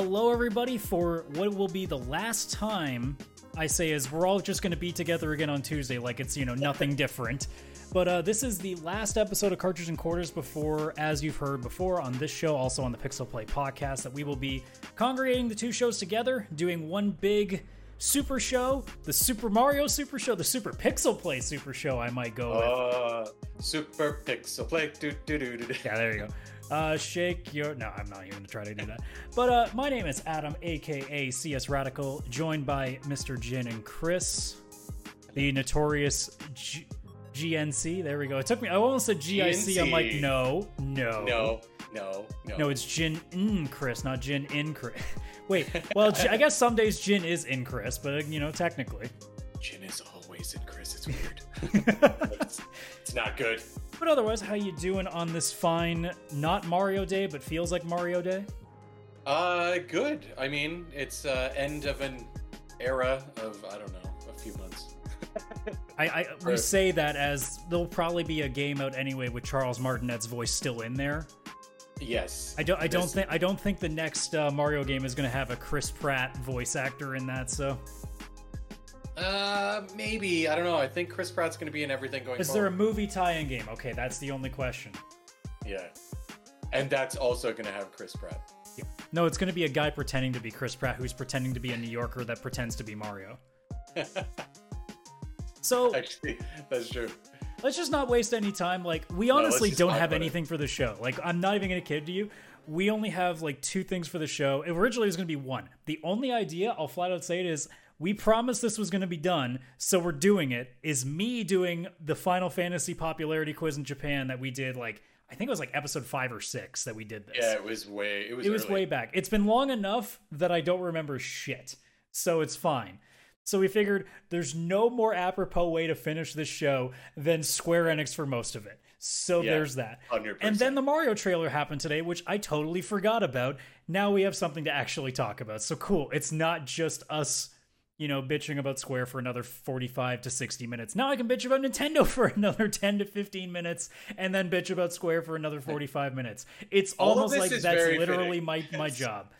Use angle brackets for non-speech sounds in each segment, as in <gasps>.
Hello, everybody, for what will be the last time I say is we're all just going to be together again on Tuesday, like it's, you know, nothing <laughs> different. But uh, this is the last episode of Cartridge and Quarters before, as you've heard before on this show, also on the Pixel Play podcast, that we will be congregating the two shows together, doing one big super show, the Super Mario Super Show, the Super Pixel Play Super Show, I might go with. Uh, Super Pixel Play. Do, do, do, do, do. Yeah, there you go. Uh, shake your. No, I'm not even gonna try to do that. But uh, my name is Adam, aka CS Radical, joined by Mr. Jin and Chris, the notorious G- GNC. There we go. It took me. I almost said GIC. I'm like, no, no, No, no, no. no. It's Jin in Chris, not Jin in Chris. <laughs> Wait. Well, I guess some days Jin is in Chris, but uh, you know, technically. Jin is always in Chris. It's weird. <laughs> it's, it's not good. But otherwise, how you doing on this fine, not Mario Day, but feels like Mario Day? Uh, good. I mean, it's uh, end of an era of I don't know, a few months. I, I <laughs> we say that as there'll probably be a game out anyway with Charles Martinet's voice still in there. Yes. I don't I don't think I don't think the next uh, Mario game is going to have a Chris Pratt voice actor in that. So Uh, maybe I don't know. I think Chris Pratt's going to be in everything going. On. Is there a movie tie-in game? Okay, that's the only question. Yeah, and that's also going to have Chris Pratt. No, it's going to be a guy pretending to be Chris Pratt who's pretending to be a New Yorker that pretends to be Mario. <laughs> So Actually, that's true. let's just not waste any time. Like, we honestly just don't have about it. anything for the show. Like, I'm not even gonna kid to you. We only have like two things for the show. Originally, It was gonna be one. The only idea, I'll flat out say it, is we promised this was gonna be done, so we're doing it. Is me doing the Final Fantasy popularity quiz in Japan that we did like I think it was like episode five or six that we did this. Yeah, it was way. It was. It was early. way back. It's been long enough that I don't remember shit. So it's fine. So we figured there's no more apropos way to finish this show than Square Enix for most of it. So Yeah, there's that. 100%. And then the Mario trailer happened today, which I totally forgot about. Now we have something to actually talk about. So cool. It's not just us, you know, bitching about Square for another 45 to 60 minutes. Now I can bitch about Nintendo <laughs> for another 10 to 15 minutes and then bitch about Square for another 45 minutes. It's All almost like that's literally fitting. my my job.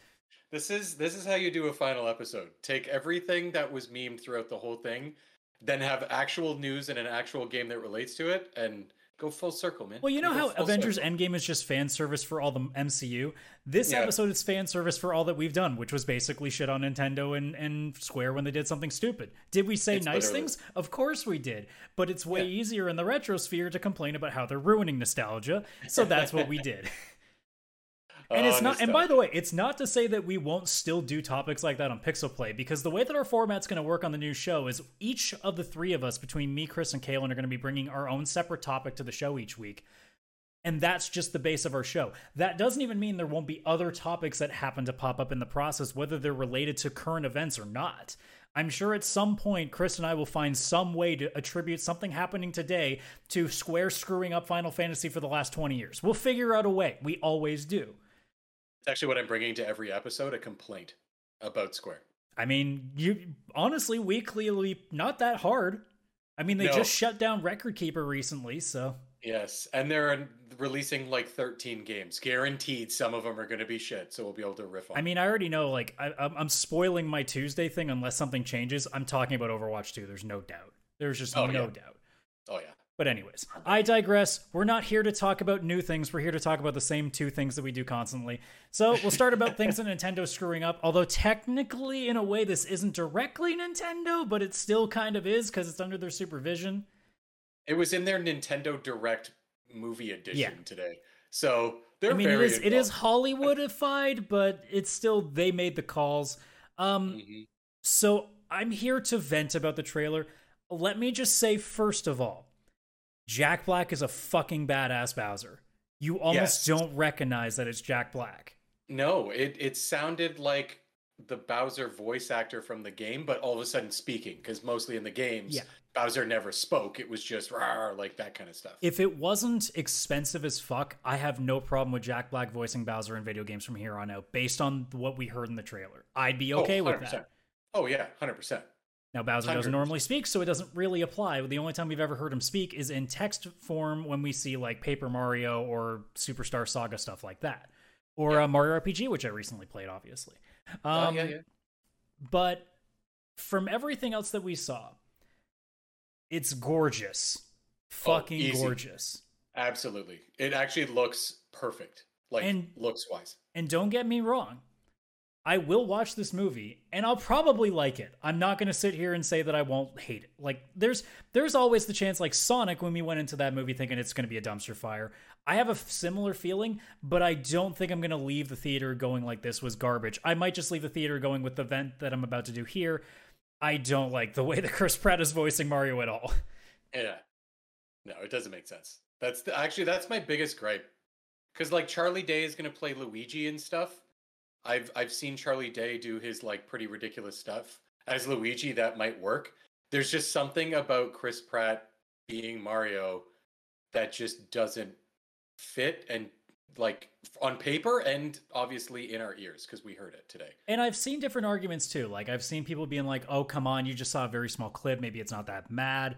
This is this is how you do a final episode. Take everything that was memed throughout the whole thing, then have actual news and an actual game that relates to it, and go full circle, man. Well, you know how Avengers circle. Endgame is just fan service for all the MCU? This Yeah. episode is fan service for all that we've done, which was basically shit on Nintendo and, and Square when they did something stupid. Did we say It's nice literally- things? Of course we did. But it's way Yeah. easier in the retrosphere to complain about how they're ruining nostalgia. So that's what we did. <laughs> And Oh, it's not and by the way, it's not to say that we won't still do topics like that on Pixel Play, because the way that our format's going to work on the new show is each of the three of us, between me, Chris, and Kalen, are going to be bringing our own separate topic to the show each week. And that's just the base of our show. That doesn't even mean there won't be other topics that happen to pop up in the process, whether they're related to current events or not. I'm sure at some point, Chris and I will find some way to attribute something happening today to Square screwing up Final Fantasy for the last 20 years. We'll figure out a way. We always do. Actually what I'm bringing to every episode: a complaint about Square. I mean, you honestly, we clearly not that hard. I mean, they No. just shut down Record Keeper recently, so Yes, and they're releasing like 13 games, guaranteed. Some of them are going to be shit, so we'll be able to riff on. I mean, I already know. Like, I, I'm I'm spoiling my Tuesday thing unless something changes. I'm talking about Overwatch 2. There's no doubt. There's just Oh, no yeah. doubt. oh yeah, But anyways, I digress. We're not here to talk about new things. We're here to talk about the same two things that we do constantly. So we'll start about things that Nintendo screwing up. Although technically, in a way, this isn't directly Nintendo, but it still kind of is because it's under their supervision. it was in their Nintendo Direct movie edition Yeah. today, so they're I mean, it is it is. Hollywoodified, but it's still they made the calls. Um, Mhm. so I'm here to vent about the trailer. Let me just say first of all, Jack Black is a fucking badass Bowser. You almost Yes. don't recognize that it's Jack Black. No, it it sounded like the Bowser voice actor from the game, but all of a sudden speaking, because mostly in the games, Yeah. Bowser never spoke. It was just rawr, like that kind of stuff. If it wasn't expensive as fuck, I have no problem with Jack Black voicing Bowser in video games from here on out, based on what we heard in the trailer. I'd be Oh, okay with that. Oh yeah, hundred percent. Now, Bowser doesn't normally speak, so it doesn't really apply. The only time we've ever heard him speak is in text form when we see like Paper Mario or Superstar Saga stuff like that. or Yeah. uh, Mario RPG, which I recently played, obviously. Oh, Um, yeah, yeah. But from everything else that we saw, it's gorgeous, fucking Oh, gorgeous. Absolutely. It actually looks perfect. Like And- looks wise. And don't get me wrong, I will watch this movie and I'll probably like it. I'm not going to sit here and say that I won't hate it. Like there's there's always the chance like Sonic when we went into that movie thinking it's going to be a dumpster fire. I have a similar feeling, but I don't think I'm going to leave the theater going like this was garbage. I might just leave the theater going with the vent that I'm about to do here. I don't like the way that <laughs> Chris Pratt is voicing Mario at all. Yeah. No, it doesn't make sense. That's the, actually that's my biggest gripe. Cuz like Charlie Day is going to play Luigi and stuff. I've I've seen Charlie Day do his like pretty ridiculous stuff. As Luigi that might work. There's just something about Chris Pratt being Mario that just doesn't fit and like on paper and obviously in our ears cuz we heard it today. And I've seen different arguments too. Like I've seen people being like, "Oh, come on, you just saw a very small clip. Maybe it's not that mad."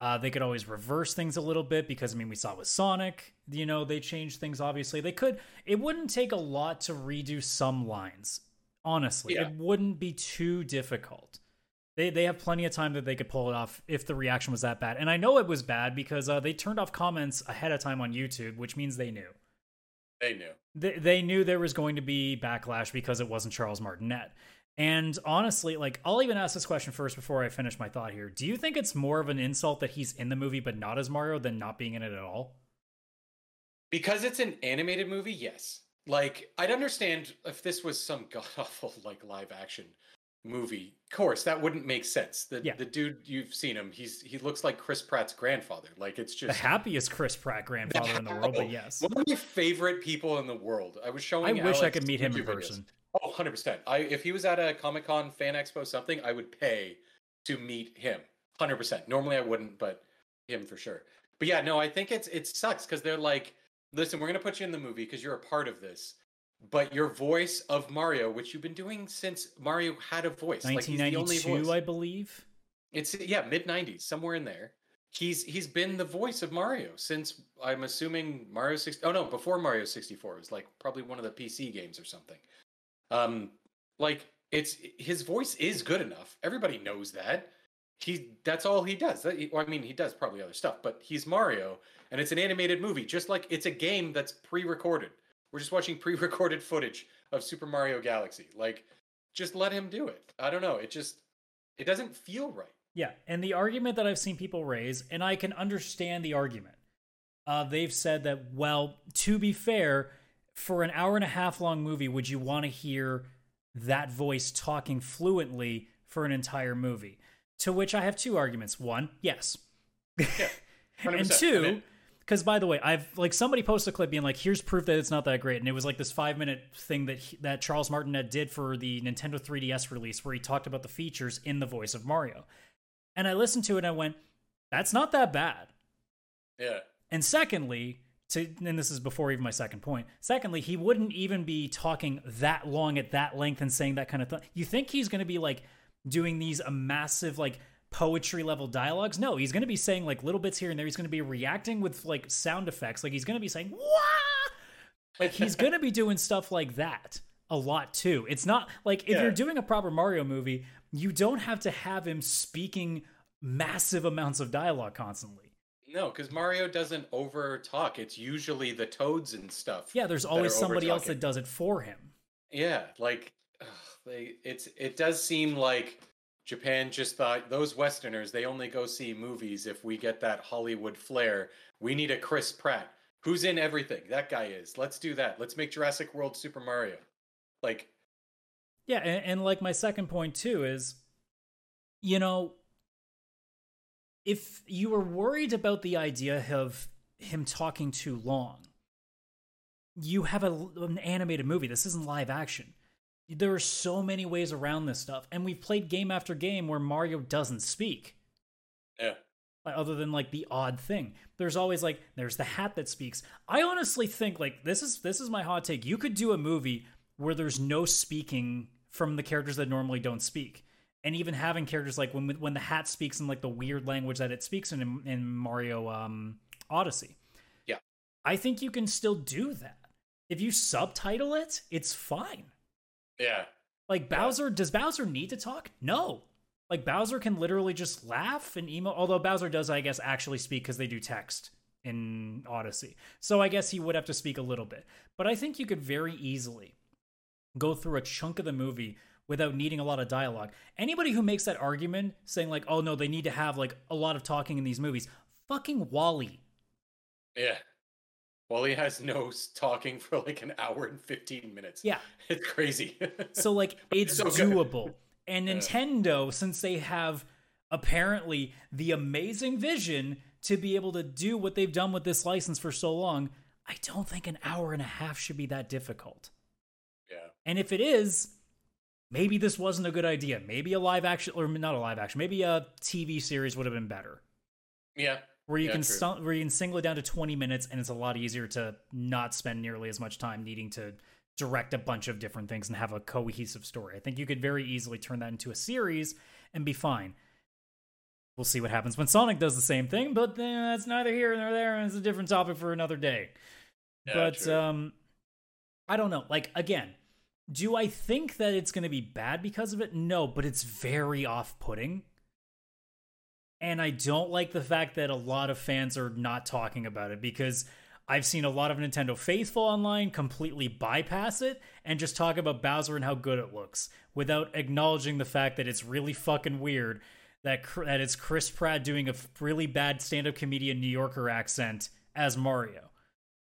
Uh, they could always reverse things a little bit because I mean, we saw with Sonic. You know, they changed things. Obviously, they could. It wouldn't take a lot to redo some lines. Honestly, Yeah. it wouldn't be too difficult. They they have plenty of time that they could pull it off if the reaction was that bad. And I know it was bad because uh, they turned off comments ahead of time on YouTube, which means they knew They knew. they, they knew there was going to be backlash because it wasn't Charles Martinet. And honestly, like I'll even ask this question first before I finish my thought here. Do you think it's more of an insult that he's in the movie but not as Mario than not being in it at all? Because it's an animated movie, yes. Like, I'd understand if this was some <laughs> god awful like live action movie. Of course, that wouldn't make sense. The Yeah. the dude you've seen him, he's he looks like Chris Pratt's grandfather. Like it's just The happiest Chris Pratt grandfather in the world, but <laughs> yes. One of my favorite people in the world. I was showing I wish I could meet him in person. videos. Oh, 100%. I if he was at a Comic-Con fan expo something, I would pay to meet him. 100%. Normally I wouldn't, but him for sure. But yeah, no, I think it's it sucks cuz they're like, "Listen, we're going to put you in the movie cuz you're a part of this." But your voice of Mario, which you've been doing since Mario had a voice, like he's the only voice. I believe. It's yeah, mid '90s, somewhere in there. He's he's been the voice of Mario since I'm assuming Mario 60. Oh no, before Mario 64 it was like probably one of the PC games or something. Um, like it's his voice is good enough. Everybody knows that. He that's all he does. That, well, I mean, he does probably other stuff, but he's Mario, and it's an animated movie. Just like it's a game that's pre-recorded. We're just watching <laughs> pre-recorded footage of Super Mario Galaxy. Like, just let him do it. I don't know. It just it doesn't feel right. Yeah, and the argument that I've seen people raise, and I can understand the argument. Uh, they've said that, well, to be fair, for an hour and a half long movie, would you want to hear that voice talking fluently for an entire movie? To which I have two arguments. One, yes. Yeah, <laughs> and two, because by the way, I've like somebody posted a clip being like, "Here's proof that it's not that great," and it was like this five minute thing that he, that Charles Martinet did for the Nintendo 3DS release, where he talked about the features in the voice of Mario. And I listened to it and I went, "That's not that bad." Yeah. And secondly, and this is before even my second point. Secondly, he wouldn't even be talking that long at that length and saying that kind of thing. You think he's going to be like doing these a massive like poetry level dialogues? No, he's going to be saying like little bits here and there. He's going to be reacting with like sound effects. Like he's going to be saying "Wah!" Like he's going to be doing stuff like that a lot too. It's not like if Yeah. you're doing a proper Mario movie, you don't have to have him speaking massive amounts of dialogue constantly. No, because Mario doesn't over talk. It's usually the toads and stuff. Yeah, there's always somebody else that does it for him. Yeah, like ugh, they. It's it does seem like Japan just thought those Westerners they only go see movies if we get that Hollywood flair. We need a Chris Pratt who's in everything. That guy is. Let's do that. Let's make Jurassic World Super Mario. Like Yeah, and, and like my second point too is, you know, if you were worried about the idea of him talking too long, you have a, an animated movie. This isn't live action. There are so many ways around this stuff, and we've played game after game where Mario doesn't speak. yeah, other than like the odd thing there's always like there's the hat that speaks i honestly think like this is this is my hot take you could do a movie where there's no speaking from the characters that normally don't speak and even having characters like when when the hat speaks in like the weird language that it speaks in in mario um odyssey Yeah. i think you can still do that if you subtitle it, it's fine. Yeah. Like Yeah. Bowser, does Bowser need to talk? No. Like Bowser can literally just laugh and emo. Although Bowser does, I guess, actually speak because they do text in Odyssey. So I guess he would have to speak a little bit. But I think you could very easily go through a chunk of the movie without needing a lot of dialogue. Anybody who makes that argument saying like, "Oh no, they need to have like a lot of talking in these movies," fucking WALL-E. Yeah. WALL-E has no talking for like an hour and 15 minutes. Yeah. It's crazy. So like <laughs> it's so doable. And. Nintendo, since they have apparently the amazing vision to be able to do what they've done with this license for so long, I don't think an hour and a half should be that difficult. yeah. And if it is, maybe this wasn't a good idea. Maybe a live action or not a live action, maybe a TV series would have been better. Yeah. Where you Yeah, can where you can single it down to 20 minutes and it's a lot easier to not spend nearly as much time needing to direct a bunch of different things and have a cohesive story. I think you could very easily turn that into a series and be fine. We'll see what happens when Sonic does the same thing, but that's neither here nor there, and it's a different topic for another day. Yeah, but true. um I don't know. Like again, do I think that it's going to be bad because of it? No, but it's very off-putting. And I don't like the fact that a lot of fans are not talking about it because I've seen a lot of Nintendo faithful online completely bypass it and just talk about Bowser and how good it looks without acknowledging the fact that it's really fucking weird that that it's Chris Pratt doing a really bad stand-up comedian New Yorker accent as Mario.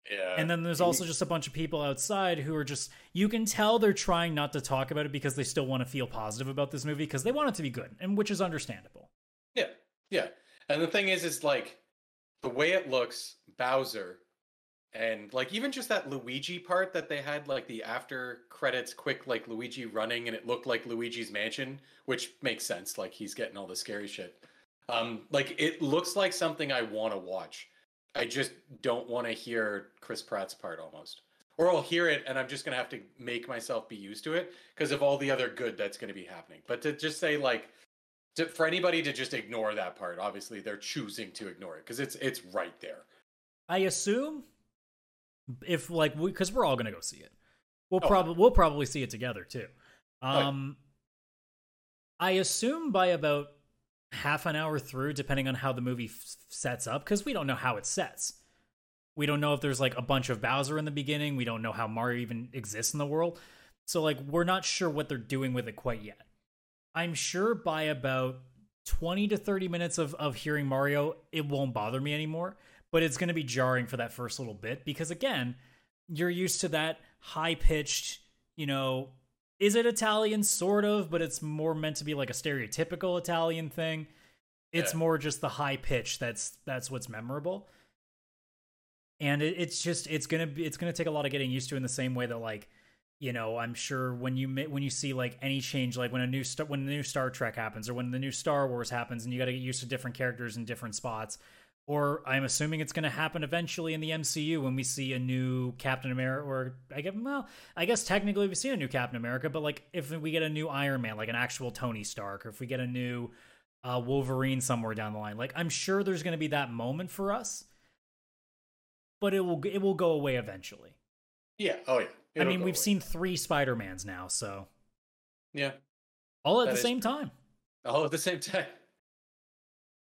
Yeah. And then there's also just a bunch of people outside who are just you can tell they're trying not to talk about it because they still want to feel positive about this movie because they want it to be good, and which is understandable. Yeah, yeah. And the thing is, is like the way it looks, Bowser, and like even just that Luigi part that they had, like the after credits, quick like Luigi running, and it looked like Luigi's mansion, which makes sense. Like he's getting all the scary shit. Um, like it looks like something I want to watch. I just don't want to hear Chris Pratt's part almost. Or I'll hear it and I'm just gonna have to make myself be used to it because of all the other good that's gonna be happening. But to just say like to, for anybody to just ignore that part, obviously they're choosing to ignore it because it's it's right there. I assume if like we because we're all gonna go see it, we'll Oh. probably we'll probably see it together too. Um, I assume by about half an hour through, depending on how the movie f- sets up, because we don't know how it sets. We don't know if there's like a bunch of Bowser in the beginning. We don't know how Mario even exists in the world. So like we're not sure what they're doing with it quite yet. I'm sure by about 20 to 30 minutes of, of hearing Mario, it won't bother me anymore. But it's going to be jarring for that first little bit because, again, you're used to that high pitched, you know, is it Italian? Sort of, but it's more meant to be like a stereotypical Italian thing. It's Yeah. more just the high pitch that's that's what's memorable. And it, it's just it's gonna be it's gonna take a lot of getting used to in the same way that like you know i'm sure when you when you see like any change like when a new star when the new star trek happens or when the new star wars happens and you got to get used to different characters in different spots or i'm assuming it's going to happen eventually in the mcu when we see a new captain america or i guess well i guess technically we've seen a new captain america but like if we get a new iron man like an actual tony stark or if we get a new uh, wolverine somewhere down the line like i'm sure there's going to be that moment for us but it will it will go away eventually Yeah. Oh yeah. I It'll mean, we've away. seen three Spider Mans now, so Yeah. all at That the is same time. All at the same <laughs> time.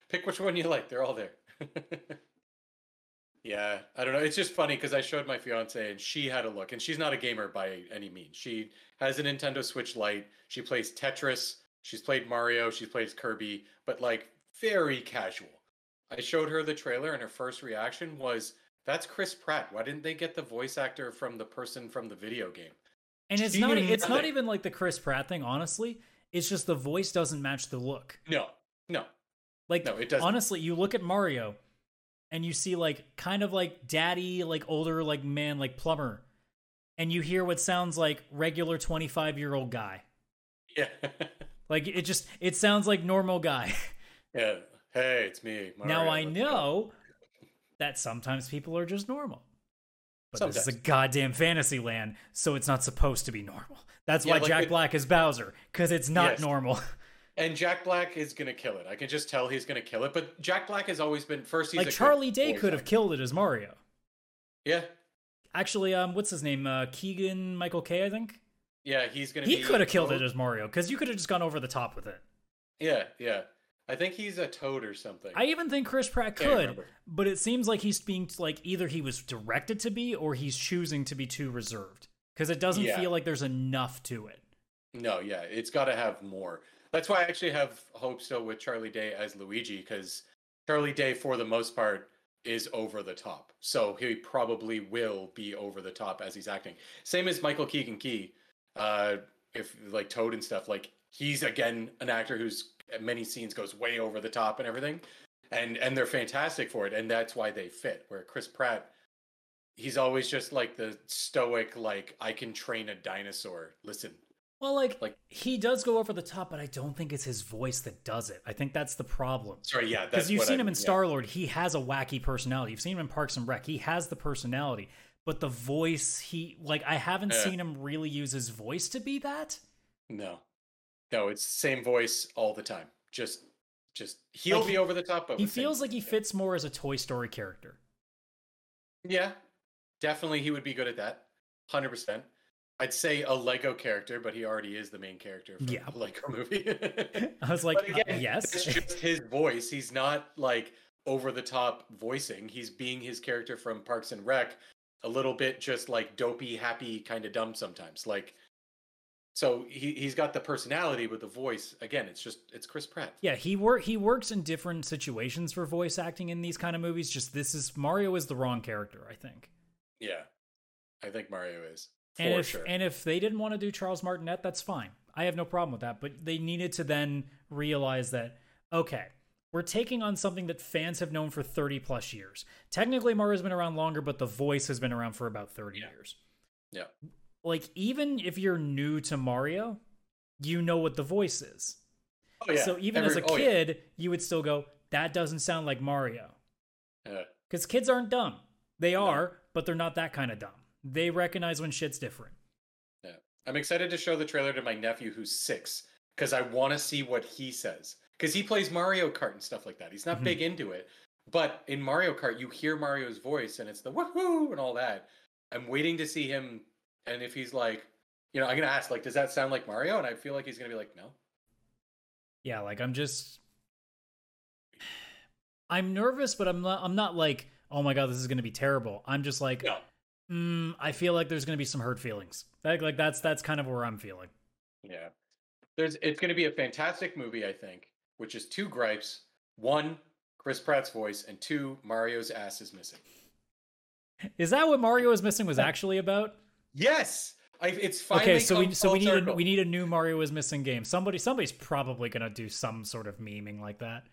Pick which one you like. They're all there. <laughs> yeah, I don't know. It's just funny because I showed my fiance and she had a look, and she's not a gamer by any means. She has a Nintendo Switch Lite. She plays Tetris. She's played Mario. She's played Kirby, but like very casual. I showed her the trailer, and her first reaction was, "That's Chris Pratt. Why didn't they get the voice actor from the person from the video game?" And it's She not it's not even like the Chris Pratt thing, honestly. It's just the voice doesn't match the look. No, Like No, it doesn't. honestly, you look at Mario and you see like kind of like daddy, like older, like man, like plumber, and you hear what sounds like regular 25 year old guy. yeah, <laughs> Like it just it sounds like normal guy. <laughs> yeah. Hey, it's me. now I know that sometimes people are just normal. But this is a goddamn fantasy land, so it's not supposed to be normal. That's Yeah, why like Jack it- Black is Bowser, because it's not Yes. normal. <laughs> And Jack Black is gonna kill it. I can just tell he's gonna kill it. But Jack Black has always been first. He's like Charlie Day could have killed it as Mario. Yeah, Actually, um, what's his name? Uh, Keegan Michael Kay, I think. Yeah, he's gonna. He could have killed it as Mario because you could have just gone over the top with it. Yeah, yeah. I think he's a toad or something. I even think Chris Pratt could, but it seems like he's being like either he was directed to be or he's choosing to be too reserved because it doesn't Yeah. feel like there's enough to it. No, yeah, it's got to have more. That's why I actually have hope still with Charlie Day as Luigi because Charlie Day, for the most part, is over the top. So he probably will be over the top as he's acting. Same as Michael Keegan Key, uh, if like Toad and stuff. Like he's again an actor who's many scenes goes way over the top and everything, and and they're fantastic for it, and that's why they fit. Where Chris Pratt. He's always just like the stoic, like I can train a dinosaur. Listen, Well, like, Like- he does go over the top, but I don't think it's his voice that does it. I think that's the problem. Sorry, yeah, Because you've seen I him in yeah. Star Lord, he has a wacky personality. You've seen him in Parks and Rec, he has the personality, but the voice, he like I haven't Yeah. seen him really use his voice to be that. No, no, it's same voice all the time. Just, just he'll Like, be he- over the top. But He with same- feels like he fits more as a Toy Story character. Yeah, definitely, he would be good at that. Hundred percent. I'd say a Lego character, but he already is the main character from Yeah. the Lego movie. <laughs> I was like, but uh, yes. it's just his voice. He's not like over the top voicing. He's being his character from Parks and Rec, a little bit just like dopey, happy, kind of dumb sometimes. Like, so he he's got the personality, but the voice again, it's just it's Chris Pratt. Yeah, he work he works in different situations for voice acting in these kind of movies. Just this is Mario is the wrong character, I think. Yeah, I think Mario is for And if sure. and if they didn't want to do Charles Martinet, that's fine. I have no problem with that. But they needed to then realize that okay, we're taking on something that fans have known for thirty plus years. Technically, Mario's been around longer, but the voice has been around for about thirty Yeah. years. yeah, Like even if you're new to Mario, you know what the voice is. oh yeah. So even as a Every- oh, yeah. kid, you would still go, "That doesn't sound like Mario." Yeah. Because kids aren't dumb. They No. are, but they're not that kind of dumb. They recognize when shit's different. Yeah. I'm excited to show the trailer to my nephew who's six because I want to see what he says. Because he plays Mario Kart and stuff like that. He's not Mhm. big into it. But in Mario Kart, you hear Mario's voice and it's the woohoo and all that. I'm waiting to see him. And if he's like, you know, I'm going to ask, like, does that sound like Mario? And I feel like he's going to be like, no. Yeah, like I'm just <sighs> I'm nervous, but I'm not I'm not like, "Oh my god, this is going to be terrible." I'm just like, No. Mm, I feel like there's going to be some hurt feelings. Like like that's that's kind of where I'm feeling. Yeah. There's it's going to be a fantastic movie, I think, which is two gripes. One, Chris Pratt's voice, and two, Mario's ass is missing. Is that what Mario is missing was actually about? Yes. I, it's finally okay, so we so we need a, we need a new Mario is missing game. Somebody somebody's probably going to do some sort of memeing like that.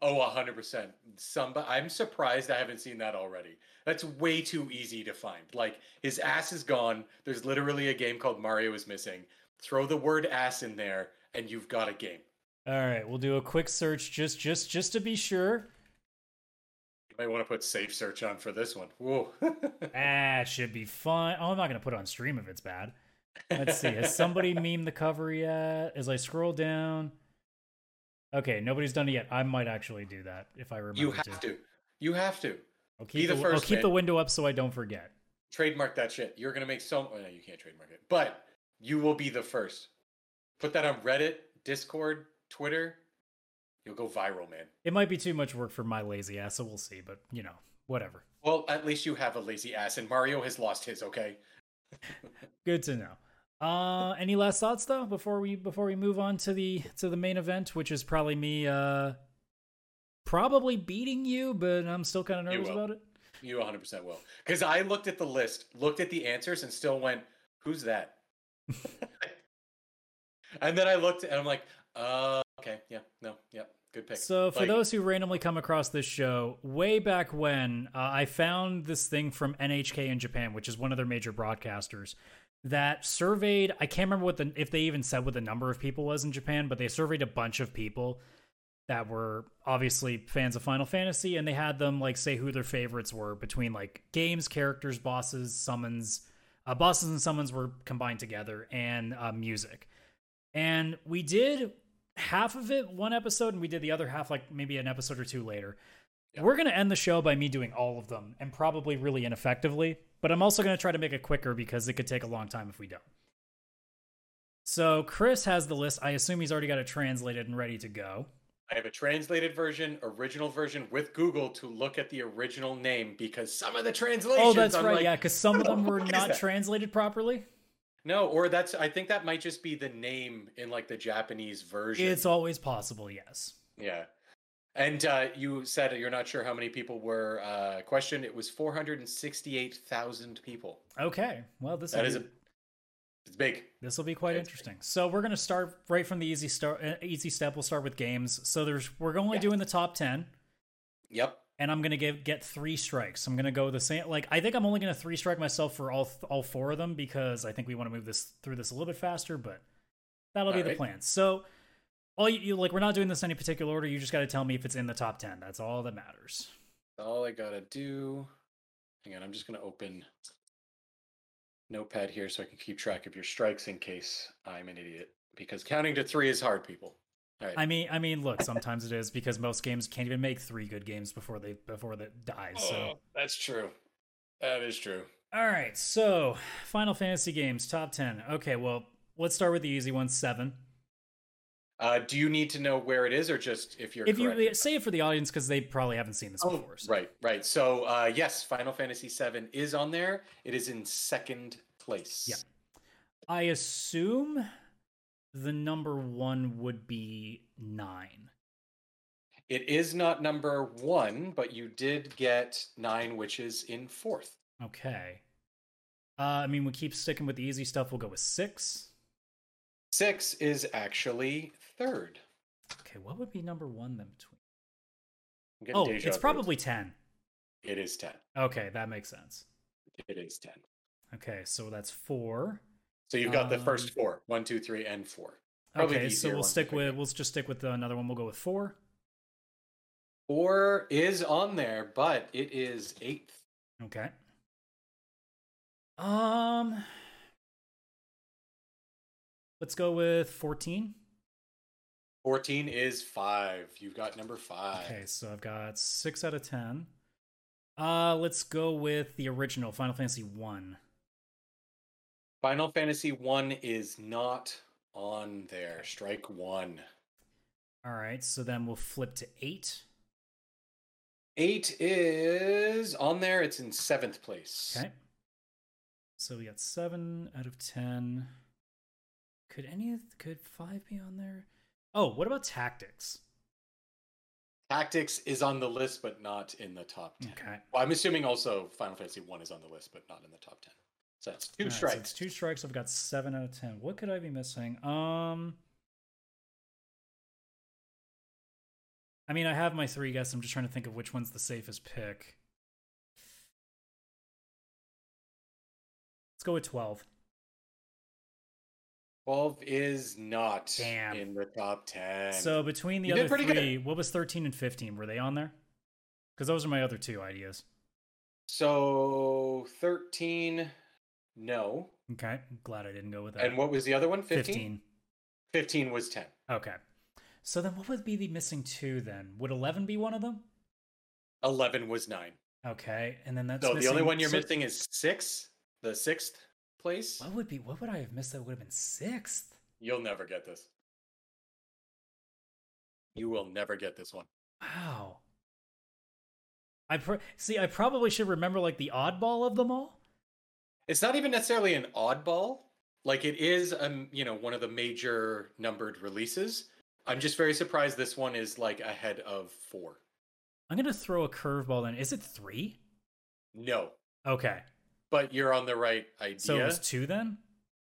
Oh, hundred percent. Some, I'm surprised I haven't seen that already. That's way too easy to find. Like his ass is gone. There's literally a game called Mario is missing. Throw the word ass in there, and you've got a game. All right, we'll do a quick search just just just to be sure. You might want to put safe search on for this one. Whoa. <laughs> Ah, should be fun. Oh, I'm not gonna put it on stream if it's bad. Let's see. Has somebody <laughs> meme the cover yet? As I scroll down. Okay, nobody's done it yet. I might actually do that if I remember you have to. You have to I'll Be keep, the the, I'll first, keep the window up so I don't forget. trademark that shit. You're gonna make so. Oh, no, you can't trademark it, but you will be the first. Put that on Reddit, Discord, Twitter. You'll go viral, man. It might be too much work for my lazy ass, so we'll see. But you know, whatever. Well, at least you have a lazy ass, and Mario has lost his. Okay. <laughs> Good to know. Uh, any last thoughts though before we before we move on to the to the main event, which is probably me uh probably beating you, but I'm still kind of nervous about it. You 100% will. Because I looked at the list, looked at the answers, and still went, who's that? <laughs> and then I looked and I'm like, uh, okay, yeah, no, yeah, good pick. So, for Like, those who randomly come across this show, way back when, uh, I found this thing from NHK in Japan, which is one of their major broadcasters, that surveyed. I can't remember what the if they even said what the number of people was in Japan, but they surveyed a bunch of people that were obviously fans of Final Fantasy, and they had them like say who their favorites were between like games, characters, bosses, summons. Uh, bosses and summons were combined together, and uh, music. And we did half of it one episode, and we did the other half like maybe an episode or two later. Yeah. We're gonna end the show by me doing all of them, and probably really ineffectively. But I'm also going to try to make it quicker because it could take a long time if we don't. So Chris has the list. I assume he's already got it translated and ready to go. I have a translated version, original version with Google to look at the original name because some of the translations. Oh, that's I'm right. like, yeah, because some of them were not translated properly. No, or that's. I think that might just be the name in like the Japanese version. It's always possible, yes. yeah. And uh, you said you're not sure how many people were uh, questioned. It was 468,000 people. Okay. Well, this That is a. It's big. this will be quite it's- interesting. So we're gonna start right from the easy start. Uh, easy step. We'll start with games. So there's we're only Yeah. doing the top ten. Yep. and I'm gonna give get three strikes. I'm gonna go the same. Like I think I'm only gonna three strike myself for all th- all four of them because I think we want to move this through this a little bit faster. But that'll be the plan. So all you, you like, we're not doing this in any particular order. You just got to tell me if it's in the top ten. That's all that matters. All I gotta do. Hang on, I'm just gonna open Notepad here so I can keep track of your strikes in case I'm an idiot. Because counting to three is hard, people. All right. I mean, I mean, look, sometimes it is because most games can't even make three good games before they before that dies. So. Oh, that's true. That is true. All right, so Final Fantasy games top ten. Okay, well, let's start with the easy one, seven. Uh, do you need to know where it is, or just if you're? If you say it for the audience because they probably haven't seen this Oh, before. so- right, right. So, uh, yes, Final Fantasy VII is on there. It is in second place. Yeah. I assume the number one would be nine. It is not number one, but you did get nine, which is in fourth. Okay. Uh, I mean, we keep sticking with the easy stuff. We'll go with six. Six is actually third. Okay, what would be number one then between? I'm Oh, it's probably ten. It is ten. Okay, that makes sense. It is ten. Okay, so that's four. So you've got the first Um, four: one, two, three, and four. Probably okay, so we'll stick with we'll just stick with another one. We'll go with four. Four is on there, but it is eighth. Okay. Um, let's go with fourteen. 14 is five. You've got number five. Okay, so I've got six out of ten. Uh, let's go with the original Final Fantasy One. Final Fantasy One is not on there. Strike one. All right, so then we'll flip to eight. Eight is on there. It's in seventh place. Okay. So we got seven out of ten. Could any of could five be on there? Oh, what about tactics? Tactics is on the list, but not in the top 10. Okay. Well, I'm assuming also Final Fantasy One is on the list, but not in the top 10. So that's two right, so strikes. it's two strikes. I've got seven out of ten. What could I be missing? Um, I mean, I have my three guesses. I'm just trying to think of which one's the safest pick. Let's go with twelve. 12 is not Damn. in the top 10. So between the You other pretty good. three, what was thirteen and fifteen? Were they on there? Because those are my other two ideas. So 13, no. Okay, I'm glad I didn't go with that. And what was the other one? 15? Fifteen. 15 was 10. Okay. So then, what would be the missing two? Then would eleven be one of them? 11 was 9. Okay, and then that's So the only one you're missing is 6, the sixth place. What would be? What would I have missed? That would have been sixth. You'll never get this. You will never get this one. Wow. I pr- see. I probably should remember like the oddball of them all. It's not even necessarily an oddball. Like it is, um, you know, one of the major numbered releases. I'm just very surprised this one is like ahead of four. I'm gonna throw a curveball. Then is it three? No, Okay, but you're on the right idea. so it was two then.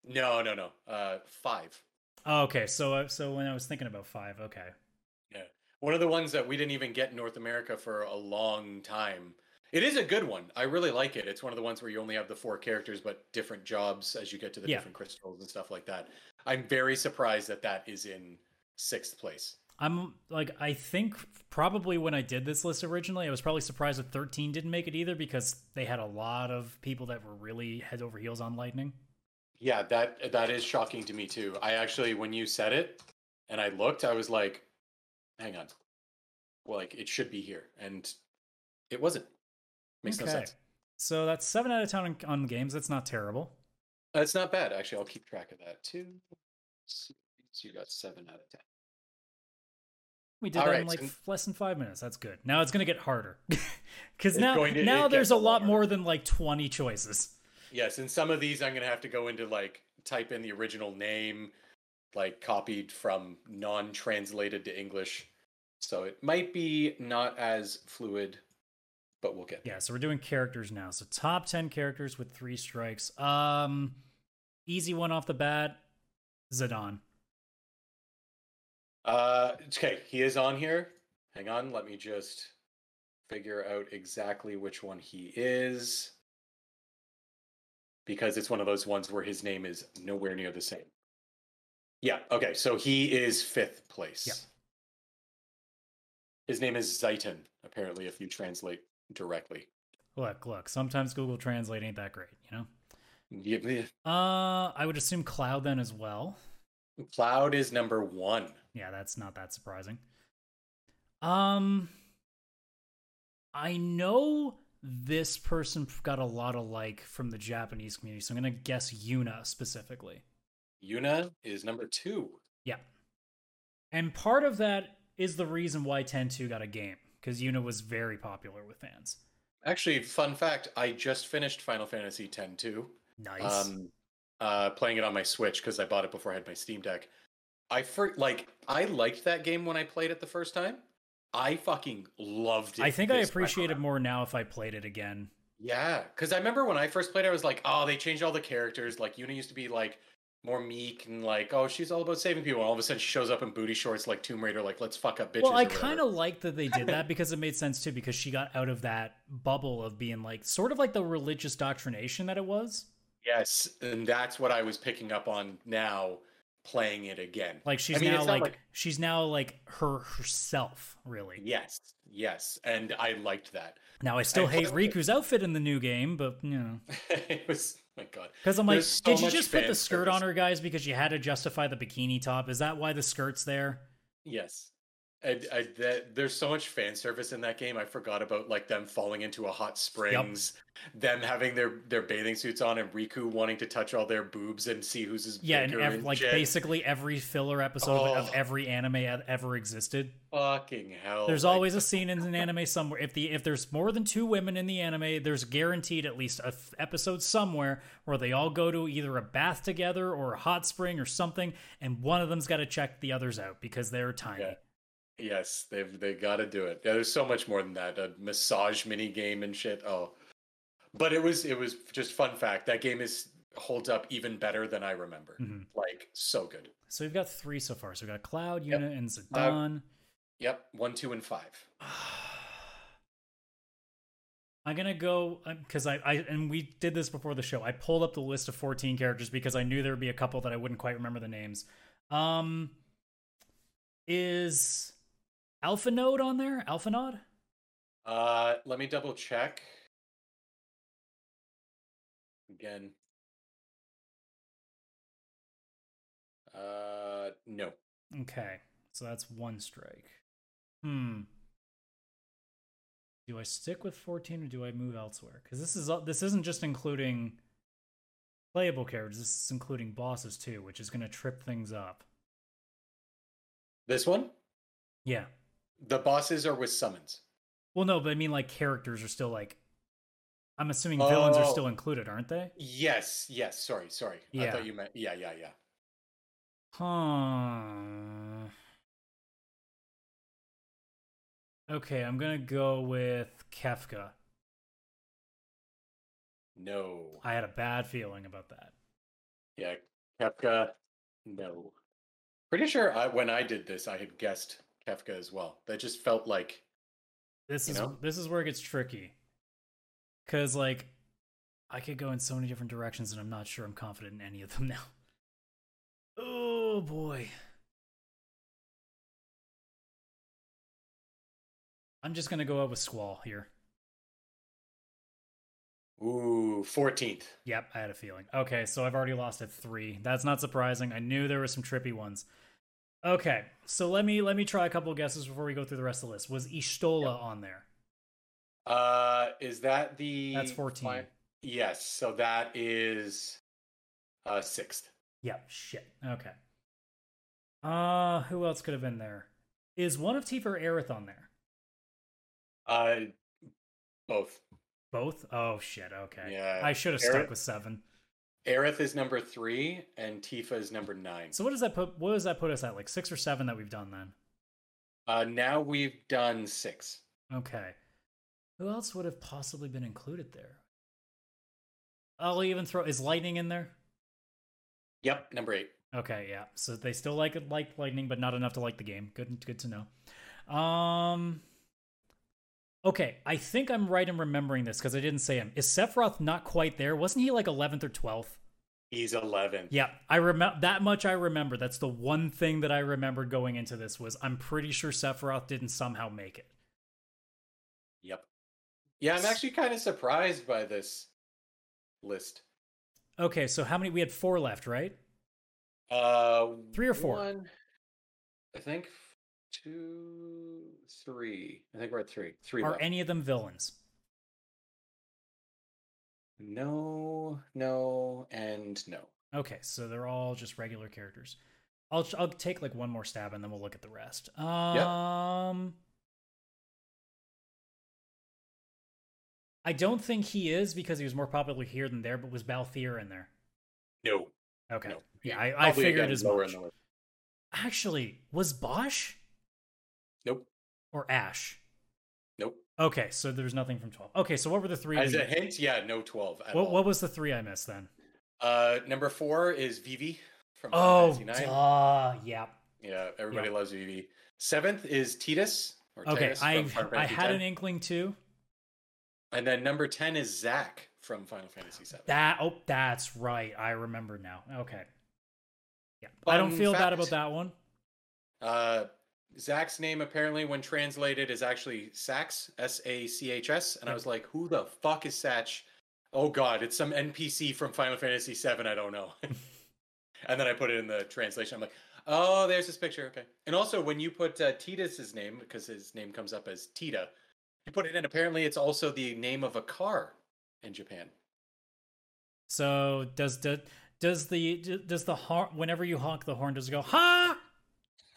No, no, no. Uh, five. Oh, okay, so uh, so when I was thinking about five, okay, Yeah, one of the ones that we didn't even get in North America for a long time. It is a good one. I really like it. It's one of the ones where you only have the four characters, but different jobs as you get to the Yeah. different crystals and stuff like that. I'm very surprised that that is in sixth place. I'm like I think probably when I did this list originally, I was probably surprised that 13 didn't make it either because they had a lot of people that were really head over heels on Lightning. Yeah, that that is shocking to me too. I actually, when you said it, and I looked, I was like, "Hang on, well, like it should be here," and it wasn't. Makes no sense. So that's seven out of ten on, on games. That's not terrible. That's not bad, actually. I'll keep track of that too. So you got seven out of ten. We did All that right, in like so- less than five minutes. That's good. Now it's gonna get harder <laughs> because now to- now there's a lot lot more than like twenty choices. Yes, and some of these I'm gonna have to go into like type in the original name, like copied from non-translated to English. So it might be not as fluid, but we'll get there. Yeah, so we're doing characters now. So top ten characters with three strikes. Um, easy one off the bat. Zidane. Uh, okay, he is on here. Hang on, let me just figure out exactly which one he is. Because it's one of those ones where his name is nowhere near the same. Yeah, okay, so he is fifth place. Yep. His name is Zaitan, apparently, if you translate directly. Look, look. Sometimes Google Translate ain't that great, you know. Yeah, Uh, I would assume Cloud then as well. Cloud is number one. Yeah, that's not that surprising. Um, I know this person got a lot of like from the Japanese community, so I'm gonna guess Yuna specifically. Yuna is number two. Yeah, and part of that is the reason why 10-2 got a game because Yuna was very popular with fans. Actually, fun fact, I just finished Final Fantasy X too. Nice. um uh playing it on my switch because i bought it before i had my steam deck. I for like i liked that game when i played it the first time. I fucking loved it I think I appreciate it more now if I played it again. yeah because i remember when i first played it i was like oh they changed all the characters. Like Yuna used to be like more meek and like oh she's all about saving people. And all of a sudden she shows up in booty shorts like tomb raider like let's fuck up bitches Well, I kind of like that they did that <laughs> because it made sense too, because she got out of that bubble of being like sort of like the religious doctrination that it was. Yes and that's what i was picking up on now playing it again Like she's mean, now like, like- she's now like her herself, really. yes yes and i liked that Now I still I hate <laughs> Rikku's outfit in the new game, but you know, <laughs> it was oh my god because I'm like, so did you just put the skirt service. on her, guys, because you had to justify the bikini top? Is that why the skirt's there? Yes. I, I, that, there's so much fan service in that game. I forgot about like them falling into a hot springs, them having their their bathing suits on, and Rikku wanting to touch all their boobs and see who's his Yeah, and ev- like shit. basically every filler episode of- of Oh. every anime ever existed. fucking hell. There's like, always a <laughs> scene in an anime somewhere. If the if there's more than two women in the anime, there's guaranteed at least a f- episode somewhere where they all go to either a bath together or a hot spring or something, and one of them's got to check the others out because they're tiny. Yeah. Yes, they've they got to do it. Yeah, there's so much more than that. A massage mini game and shit. Oh, but it was it was just fun fact. That game is holds up even better than I remember. Mhm. Like so good. So we've got three so far. So we've got Cloud, Yep. Yuna, and Zidane. Yep, one, two, and five. <sighs> I'm gonna go because I, I and we did this before the show. I pulled up the list of 14 characters because I knew there would be a couple that I wouldn't quite remember the names. Um, is Alphinaud on there? Alphinaud? Uh, let me double check. Again. Uh, no. Okay, so that's one strike. Hmm. Do I stick with 14 or do I move elsewhere? Because this is this isn't just including playable characters. This is including bosses too, which is going to trip things up. This one? Yeah. The bosses are with summons. Well, no, but I mean like characters are still like. I'm assuming villains are Oh. still included, aren't they? Yes, yes. Sorry, sorry. I Yeah. thought you meant. Yeah, yeah, yeah. Huh. Okay, I'm gonna go with Kefka. No. I had a bad feeling about that. Yeah, Kefka. No. Pretty sure I, when I did this, I had guessed Kefka as well. That just felt like. This is know? this is where it gets tricky. Cause like I could go in so many different directions and I'm not sure I'm confident in any of them <laughs> now. Oh boy. I'm just gonna go out with Squall here. Ooh, 14th. Yep, I had a feeling. Okay, so I've already lost at three. That's not surprising. I knew there were some trippy ones. Okay, so let me let me try a couple of guesses before we go through the rest of the list. Was Y'shtola on there? Uh, is that the? That's 14. fi- Yes. So that is uh sixth. Yep. Shit. Okay. Uh, who else could have been there? Is one of Tifa or Aerith on there? Uh, both. Both? Oh shit. Okay. Yeah. I should have stuck with seven. Aerith is number three, and Tifa is number nine. So what does that put? What does that put us at? Like six or seven that we've done then? Uh, now we've done six. Okay. Who else would have possibly been included there? I'll even throw. Is lightning in there? Yep, number eight. Okay, yeah. So they still like it, like lightning, but not enough to like the game. Good, good to know. Um. Okay, I think I'm right in remembering this because I didn't say him. Is Sephiroth not quite there? Wasn't he like 11th or 12th? He's eleven. Yeah, I remember that much. I remember. That's the one thing that I remembered going into this was I'm pretty sure Sephiroth didn't somehow make it. Yep. Yeah, I'm actually kind of surprised by this list. Okay, so how many? We had four left, right? Uh, Three or four? One, I think two, three. I think we're at three. Three. Are left. any of them villains? No, no, and no. Okay, so they're all just regular characters. I'll I'll take like one more stab and then we'll look at the rest. Um I don't think he is because he was more popular here than there, but was Balthier in there? No. Okay. No. Yeah, I, I figured as much. in the list. Actually, was Basch. Or Ash? Nope. Okay, so there's nothing from 12. Okay, so what were the three? As a hint, yeah, no twelve. At what, all. what was the three I missed then? Uh, number four is Vivi from Oh, Final Fantasy IX. duh, yeah. Yeah, everybody loves Vivi. Seventh is Tidus. Or Okay, Tidus I I had X. an inkling too. And then number ten is Zack from Final Fantasy VII. That oh, that's right. I remember now. Okay. Yeah, I don't Fun feel bad about that one. Uh, Zack's name apparently, when translated, is actually Sax, S A C H S, and I was like, "Who the fuck is Satch?" Oh God, it's some NPC from Final Fantasy VII. I don't know. <laughs> and then I put it in the translation. I'm like, "Oh, there's this picture." Okay. And also, when you put uh, Tidus's name, because his name comes up as Tita, you put it in. Apparently, it's also the name of a car in Japan. So does the does the does the horn whenever you honk the horn does it go ha?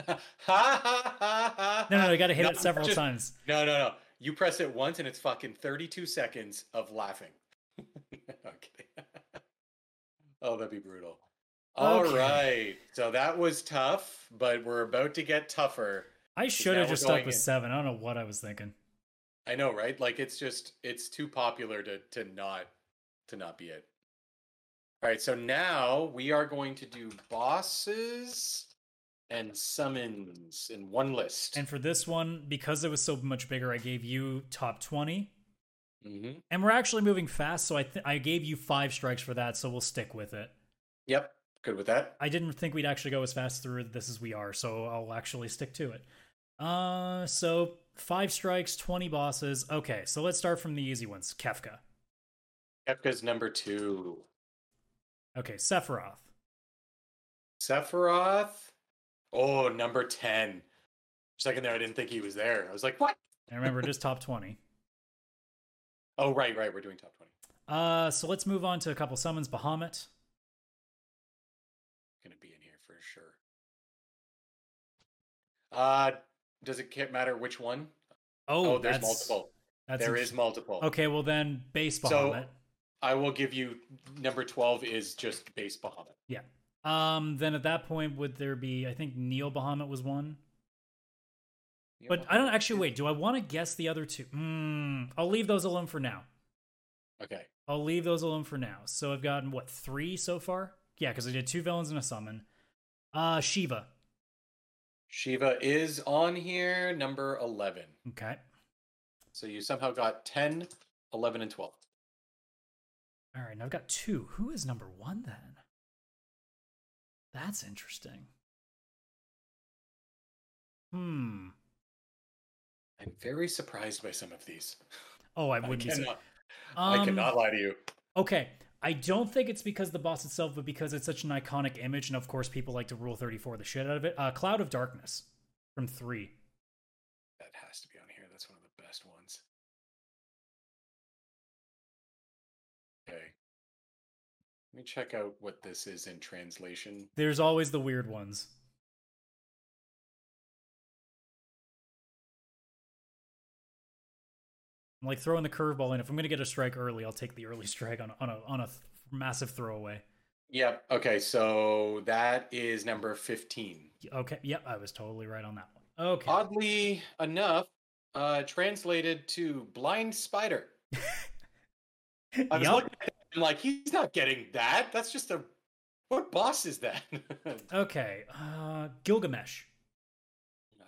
Ha ha ha ha! No, no, you got to hit No, it several just- times. No, no, no. You press it once and it's fucking 32 seconds of laughing. <laughs> okay. <laughs> oh, that'd be brutal. All right. Okay. So that was tough, but we're about to get tougher. I should have just stuck with in. seven. I don't know what I was thinking. I know, right? Like it's just it's too popular to to not to not be it. All right, so now we are going to do bosses and summons in one list. And for this one, because it was so much bigger, I gave you top twenty. hmm And we're actually moving fast, so I th- I gave you five strikes for that, so we'll stick with it. Yep, good with that. I didn't think we'd actually go as fast through this as we are, so I'll actually stick to it. Uh, so five strikes, twenty bosses. Okay, so let's start from the easy ones. Kefka. Kefka's number two. Okay, Sephiroth. Sephiroth. Oh, number 10. Second there, I didn't think he was there. I was like, what? I remember, just top twenty. Oh, right, right. We're doing top 20. Uh, so let's move on to a couple summons. Bahamut. Gonna be in here for sure. Uh, does it matter which one? Oh, Oh, there's multiple. There is multiple. Okay, well then, base So- Bahamut. I will give you number 12 is just base Bahamut. yeah. Um, then at that point, would there be? I think Neo Bahamut was one. But I don't actually wait. Do I want to guess the other two? Mm, I'll leave those alone for now. Okay. I'll leave those alone for now. So I've gotten what three so far? Yeah, because I did two villains and a summon. Uh, Shiva. Shiva is on here, number 11. Okay. So you somehow got 10, 11, and 12. All right. Now I've got two. Who is number one then? That's interesting. Hmm. I'm very surprised by some of these. Oh, I I would be. sur- cannot, I Um, cannot lie to you. Okay. I don't think it's because the boss itself, but because it's such an iconic image, and of course people like to Rule 34 the shit out of it. Uh, Cloud of Darkness from three. That has to be on here. That's one of the best ones. Let me check out what this is in translation. There's always the weird ones. I'm like throwing the curveball in. If I'm gonna get a strike early, I'll take the early <laughs> strike on a, on a on a th- massive throwaway. Yep. Okay, so that is number 15. Okay. Yep. I was totally right on that one. Okay. Oddly enough, uh, translated to blind spider. <laughs> I was Yup. looking at and like, he's not getting that. That's just a. What boss is that? <laughs> Okay. Uh, Gilgamesh. Uh.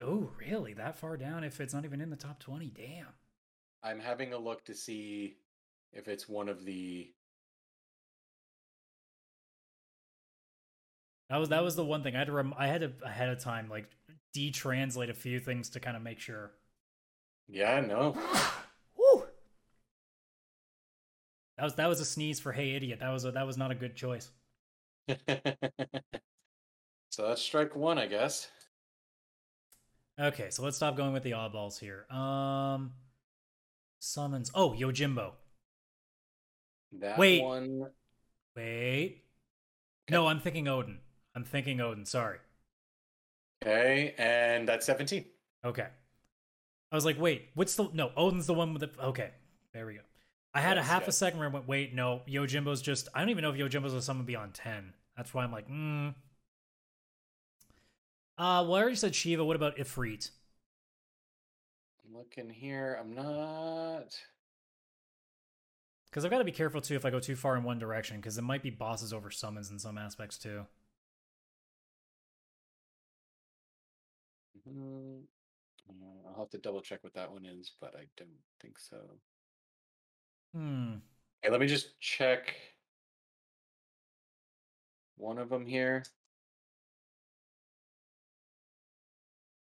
Oh, really? That far down? If it's not even in the top twenty? Damn. I'm having a look to see if it's one of the. That was that was the one thing I had to rem- I had to ahead of time like detranslate a few things to kind of make sure. Yeah, no. <gasps> Woo! That was that was a sneeze for hey idiot. That was a, that was not a good choice. <laughs> so that's strike one, I guess. Okay, so let's stop going with the oddballs here. Um, summons. Oh, Yojimbo. That Wait. one. Wait. No, I'm thinking Odin. I'm thinking Odin. Sorry. Okay, and that's 17. Okay. I was like, wait, what's the no? Odin's the one with the okay. There we go. I had Yes, a half a second where I went, wait, no, Yojimbo's just. I don't even know if Yojimbo's a summon beyond ten. That's why I'm like, hmm. Uh, well, I already said Shiva. What about Ifrit? I'm looking here. I'm not. Because I've got to be careful too if I go too far in one direction, because it might be bosses over summons in some aspects too. Mhm. I'll have to double check what that one is, but I don't think so. Hmm. Hey, let me just check one of them here.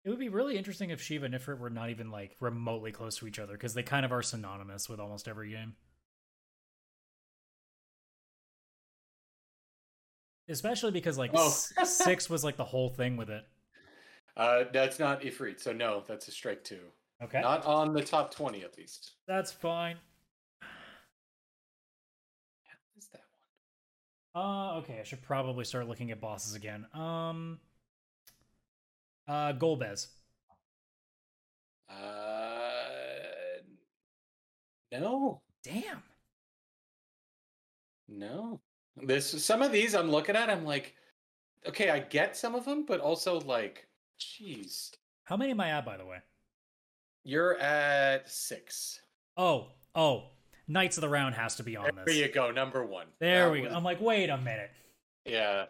It would be really interesting if Shiva and Ifrit were not even like remotely close to each other, because they kind of are synonymous with almost every game. Especially because like Oh. s- six was like the whole thing with it. Uh, that's not Ifrit, so no, that's a strike two. Okay. Not on the top 20 at least. That's fine. What is that one? Uh okay, I should probably start looking at bosses again. Um uh Golbez. Uh, no, Damn. no. This some of these I'm looking at. I'm like, okay, I get some of them, but also like, jeez, How many am I at by the way? you're at six. Oh, oh. Knights of the Round has to be on There this. There you go, number one. There That we go. I'm like, wait a minute. Yeah.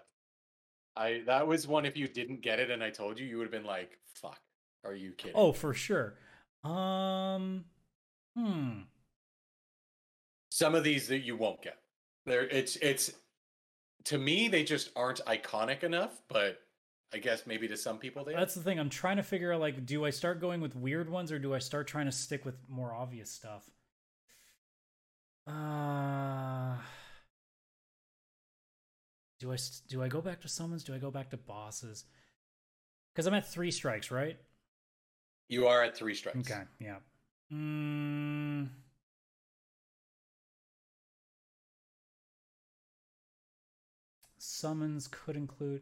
I that was one if you didn't get it and I told you, you would have been like, fuck. Are you kidding? Oh, for sure. Um hmm. Some of these that you won't get. There it's it's to me they just aren't iconic enough, but I guess maybe to some people they are. That's the thing. I'm trying to figure out like, do I start going with weird ones or do I start trying to stick with more obvious stuff? Uh do I do I go back to summons? Do I go back to bosses? Because I'm at three strikes, right? You are at three strikes. Okay, yeah. Mm, summons could include.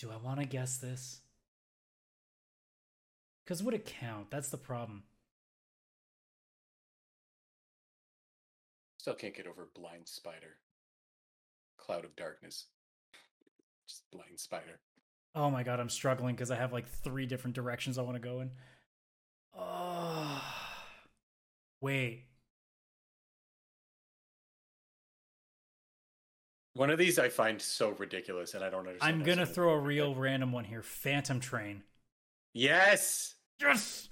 Do I want to guess this? Because would it count? That's the problem. Still can't get over blind spider. Cloud of darkness. Just blind spider. Oh my god, I'm struggling because I have like three different directions I want to go in. Oh, wait. One of these I find so ridiculous and I don't understand. I'm gonna throw a real it. random one here. Phantom Train. Yes! Yes.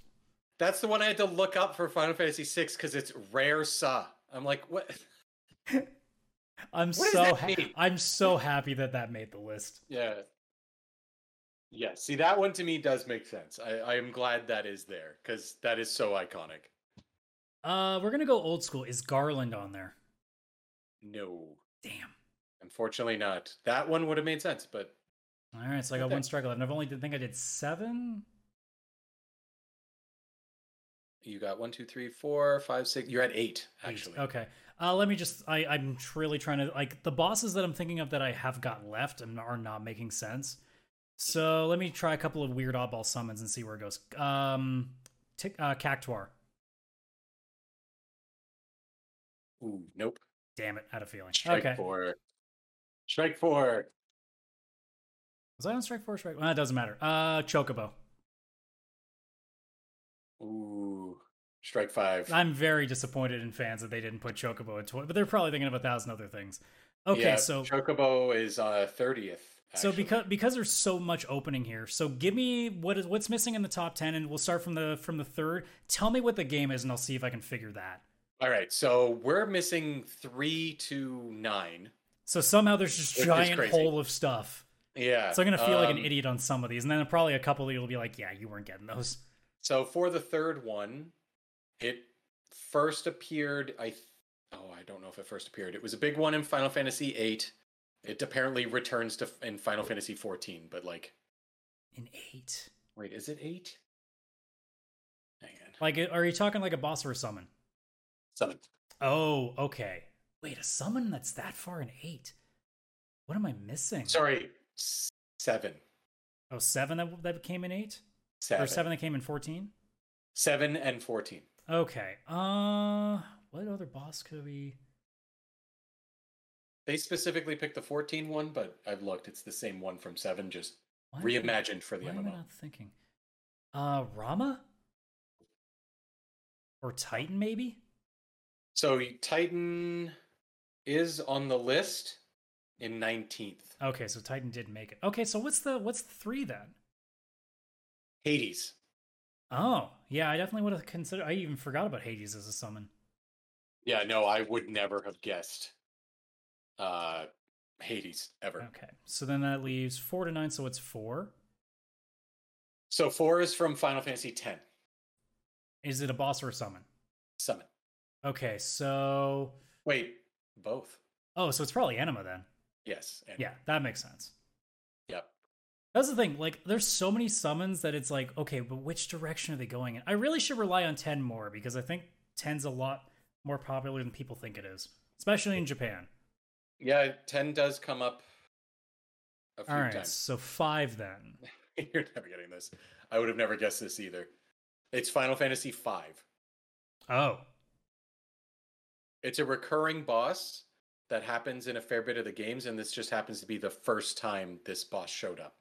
That's the one I had to look up for Final Fantasy VI because it's rare saw. I'm like, what? <laughs> I'm What so that ha- I'm so happy that that made the list. Yeah. Yeah. See, that one to me does make sense. I, I am glad that is there because that is so iconic. Uh, we're gonna go old school. Is Garland on there? No, Damn. Unfortunately not. That one would have made sense, but All right, so I got one strike left, and I've only did think I did seven. You got one, two, three, four, five, six. You're at eight, actually. Okay. Uh, let me just. I, I'm really trying to like the bosses that I'm thinking of that I have got left and are not making sense. So let me try a couple of weird oddball summons and see where it goes. Um, tick, uh, Cactuar. Ooh, nope. Damn it, had a feeling. Strike okay. four. Strike four. Was I on strike four? Strike. Well, it doesn't matter. Uh, Chocobo. Ooh, strike five. I'm very disappointed in fans that they didn't put Chocobo into it, but they're probably thinking of a thousand other things. Okay, Yeah, so Chocobo is uh thirtieth. so because because there's so much opening here, so give me what is what's missing in the top ten, and we'll start from the from the third. Tell me what the game is, and I'll see if I can figure that. all right, so we're missing three to nine. So somehow there's this Which giant hole of stuff. Yeah. So I'm gonna feel like an um, idiot on some of these, and then probably a couple of you will be like, "Yeah, you weren't getting those." So for the third one, it first appeared. I th- oh, I don't know if it first appeared. It was a big one in Final Fantasy VIII. It apparently returns to in Final Fantasy XIV, but like, In eight, wait, is it eight? Hang on. like, are you talking like a boss or a summon? Summon. Oh, okay. Wait, a summon that's that far in eight. What am I missing? Sorry, seven. Oh, seven that that came in eight, Seven. or seven that came in fourteen. Seven and fourteen. Okay. Uh, what other boss could we? They specifically picked the 14 one, but I've looked. It's the same one from seven, just why reimagined for the Why am I MMO. not thinking? Uh, Ramuh or Titan, maybe. So Titan is on the list in 19th. Okay, so Titan did make it. Okay, so what's the what's the three then? Hades. Oh, yeah, I definitely would have considered. I even forgot about Hades as a summon. Yeah, no, I would never have guessed uh Hades ever. Okay, so then that leaves four to nine, so it's four. So four is from Final Fantasy 10. Is it a boss or a summon? Summon. Okay, so Wait, both. oh, so it's probably Anima then. Yes. Yeah, that makes sense. Yep. That's the thing. Like, there's so many summons that it's like, okay, but which direction are they going in? I really should rely on 10 more because I think 10's a lot more popular than people think it is, especially in Japan. Yeah, 10 does come up a few All right, times. so five then. <laughs> You're never getting this. I would have never guessed this either. It's Final Fantasy V. Oh, It's a recurring boss that happens in a fair bit of the games, and this just happens to be the first time this boss showed up.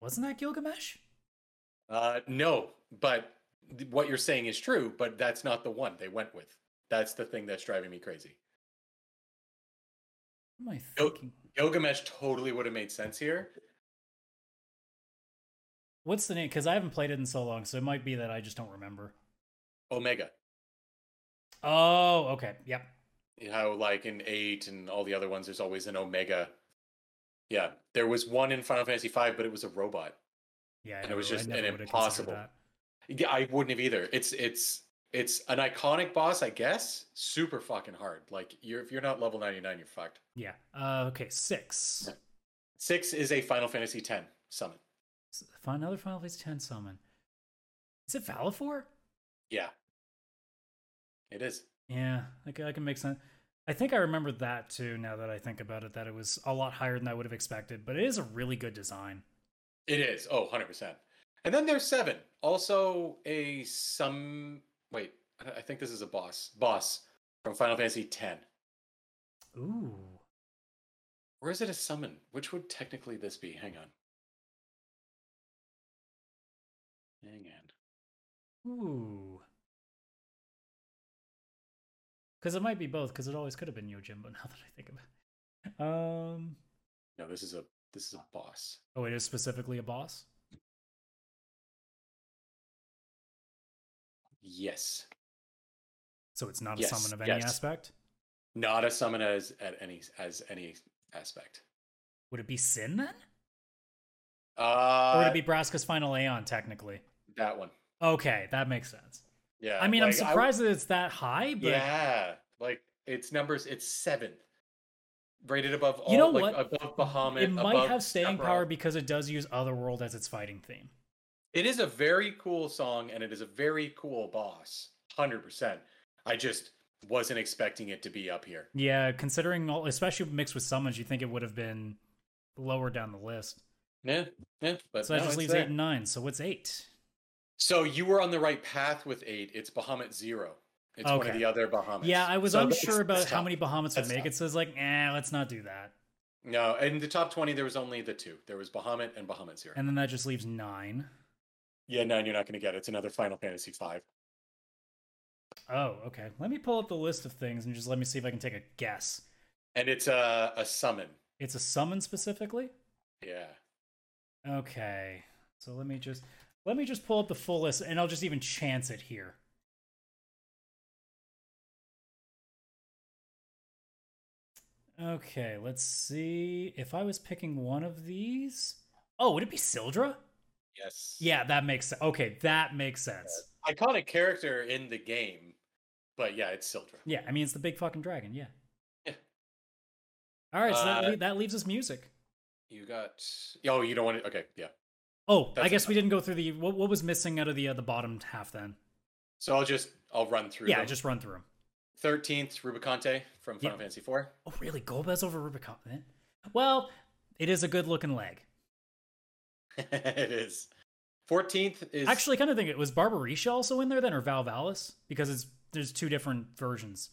wasn't that Gilgamesh? Uh, no, but th- what you're saying is true, but that's not the one they went with. That's the thing that's driving me crazy. What am I Gil- thinking? Gilgamesh totally would have made sense here. What's the name? Because I haven't played it in so long, so it might be that I just don't remember. Omega. Oh, okay. Yep. How, like in 8 and all the other ones, there's always an Omega. Yeah, there was one in Final Fantasy V, but it was a robot. Yeah, And it was just an would have considered impossible- Yeah, I wouldn't have either. It's it's it's an iconic boss, I guess. Super fucking hard. Like you're if you're not level 99, you're fucked. Yeah. Uh, okay, six. Six is a Final Fantasy X summon. Another Final Fantasy X summon. Is it Valefor? Yeah. It is. Yeah, I can, I can make sense. I think I remember that too. Now that I think about it, that it was a lot higher than I would have expected, but it is a really good design. It is. Oh, 100%. And then there's seven. Also a some wait, I I think this is a boss. Boss from Final Fantasy X. Ooh, Or is it a summon? Which would technically this be? Hang on. Hang on. ooh. Because it might be both. Because it always could have been Yojimbo. <laughs> Now that I think about it. Um. No, this is a this is a boss. Oh, it is specifically a boss. Yes. So it's not a summon of any yes. aspect. Not a summon as at any as any aspect. Would it be Sin then? Uh Or would it be Braska's final Aeon technically? that one? Okay, that makes sense. Yeah. I mean, I'm like, I- surprised that it's that high, but yeah, like it's numbers. It's seventh, rated above all. You know like, what? Above Bahamut. it might have staying Sephiroth. power because it does use Otherworld as its fighting theme. It is a very cool song and it is a very cool boss. 100%. I just wasn't expecting it to be up here. Yeah, considering all, especially mixed with summons, you think it would have been lower down the list. Yeah, yeah. But So that no, just leaves there. eight and nine. So what's eight? So you were on the right path with eight. It's Bahamut Zero. It's one of the other Bahamut. Yeah, I was So unsure about how many Bahamut would make tough. it. So it's like, eh, let's not do that. No, in the top 20, there was only the two. There was Bahamut and Bahamut Zero. And then that just leaves nine. yeah, nine you're not going to get. It's another Final Fantasy five. Oh, okay. Let me pull up the list of things and just let me see if I can take a guess. And it's a, a summon. It's a summon specifically. Yeah. Okay. So let me just let me just pull up the full list and I'll just even chance it here. Okay, let's see. If I was picking one of these, oh, would it be Syldra? Yes. Yeah, that makes sense. Okay, that makes sense. Iconic character in the game. But yeah, it's Syldra. Yeah, I mean it's the big fucking dragon. Yeah. Yeah. All right, so that, Uh, le- that leaves us music. You got. Oh, you don't want it? Okay, yeah. Oh, I that's guess we didn't go through the what, what was missing out of the uh, the bottom half then. So I'll just. I'll run through. Yeah, them. just run through them. 13th, Rubicante from Yeah. Final Fantasy IV. Oh, really? Golbez over Rubicon? eh? Well, it is a good looking leg. <laughs> it is. 14th is. Actually, kind of think it was Barbariccia also in there then, or Valvalis, because it's there's two different versions.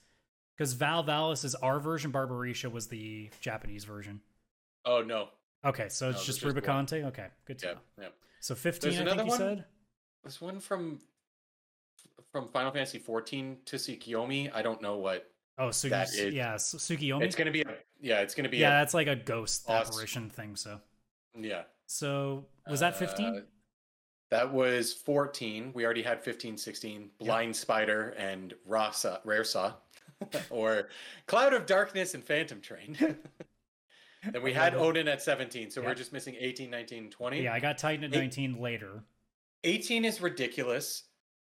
Because Valvalis is our version, Barbariccia was the Japanese version. Oh, no. Okay, so it's No, just there's just one. Rubicante. Okay, good to Yeah, know. yeah. So 15, There's I think you one? said. There's one from from Final Fantasy 14 to Tsukiyomi. I don't know what. Oh, Sugi, That is- yeah, Tsukiyomi. It's gonna be. A, yeah, it's gonna be. yeah, A, that's like a ghost Awesome. apparition thing. So, yeah. so was that 15? Uh, that was 14. We already had 15, 16. Blind Spider and Rasa, Rare Saw, <laughs> or Cloud of Darkness and Phantom Train. <laughs> then we had Odin at 17. So we're just missing 18, 19, 20. yeah, I got Titan at Eight- 19 later. 18 is ridiculous.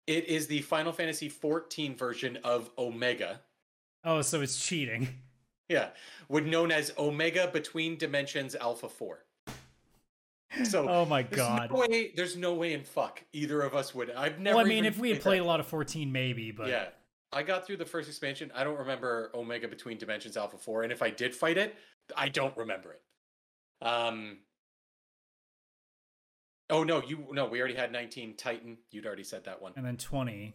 It is the Final Fantasy 14 version of Omega. Oh, so it's cheating. Yeah, would known as Omega Between Dimensions Alpha 4. So <laughs> oh my there's god. no way there's no way in fuck either of us would. I've never Well, I mean, if we had played played a lot of 14, maybe, but. Yeah. I got through the first expansion. I don't remember Omega Between Dimensions Alpha 4 and if I did fight it, I don't remember it. Um Oh no, you no, we already had 19 Titan. You'd already said that one. and then 20.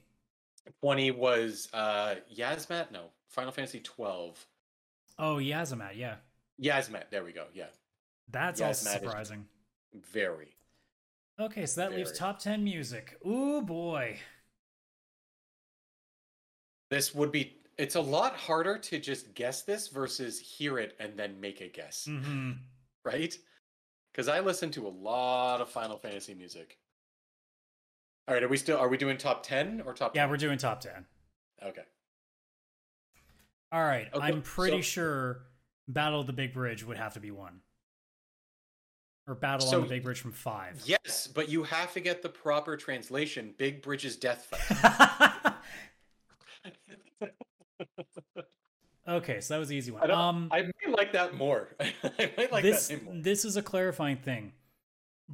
20 was uh Yasmat? No. Final Fantasy 12. Oh, Yazamat, yeah. Yasmat, there we go. Yeah. That's Yazmat also surprising. Very. Okay, so that leaves top 10 music. Ooh, boy. This would be it's a lot harder to just guess this versus hear it and then make a guess, hmm right? Because I listen to a lot of Final Fantasy music. All right, are we still are we doing top 10 or top Yeah, 20? we're doing top 10. Okay. All right, Okay, I'm pretty so- sure Battle of the Big Bridge would have to be one. Or Battle So- on the Big Bridge from 5. Yes, but you have to get the proper translation. Big Bridge's death fight. <laughs> <laughs> okay, so that was the easy one. I, um I may like that more. <laughs> I might like this that more. this is a clarifying thing.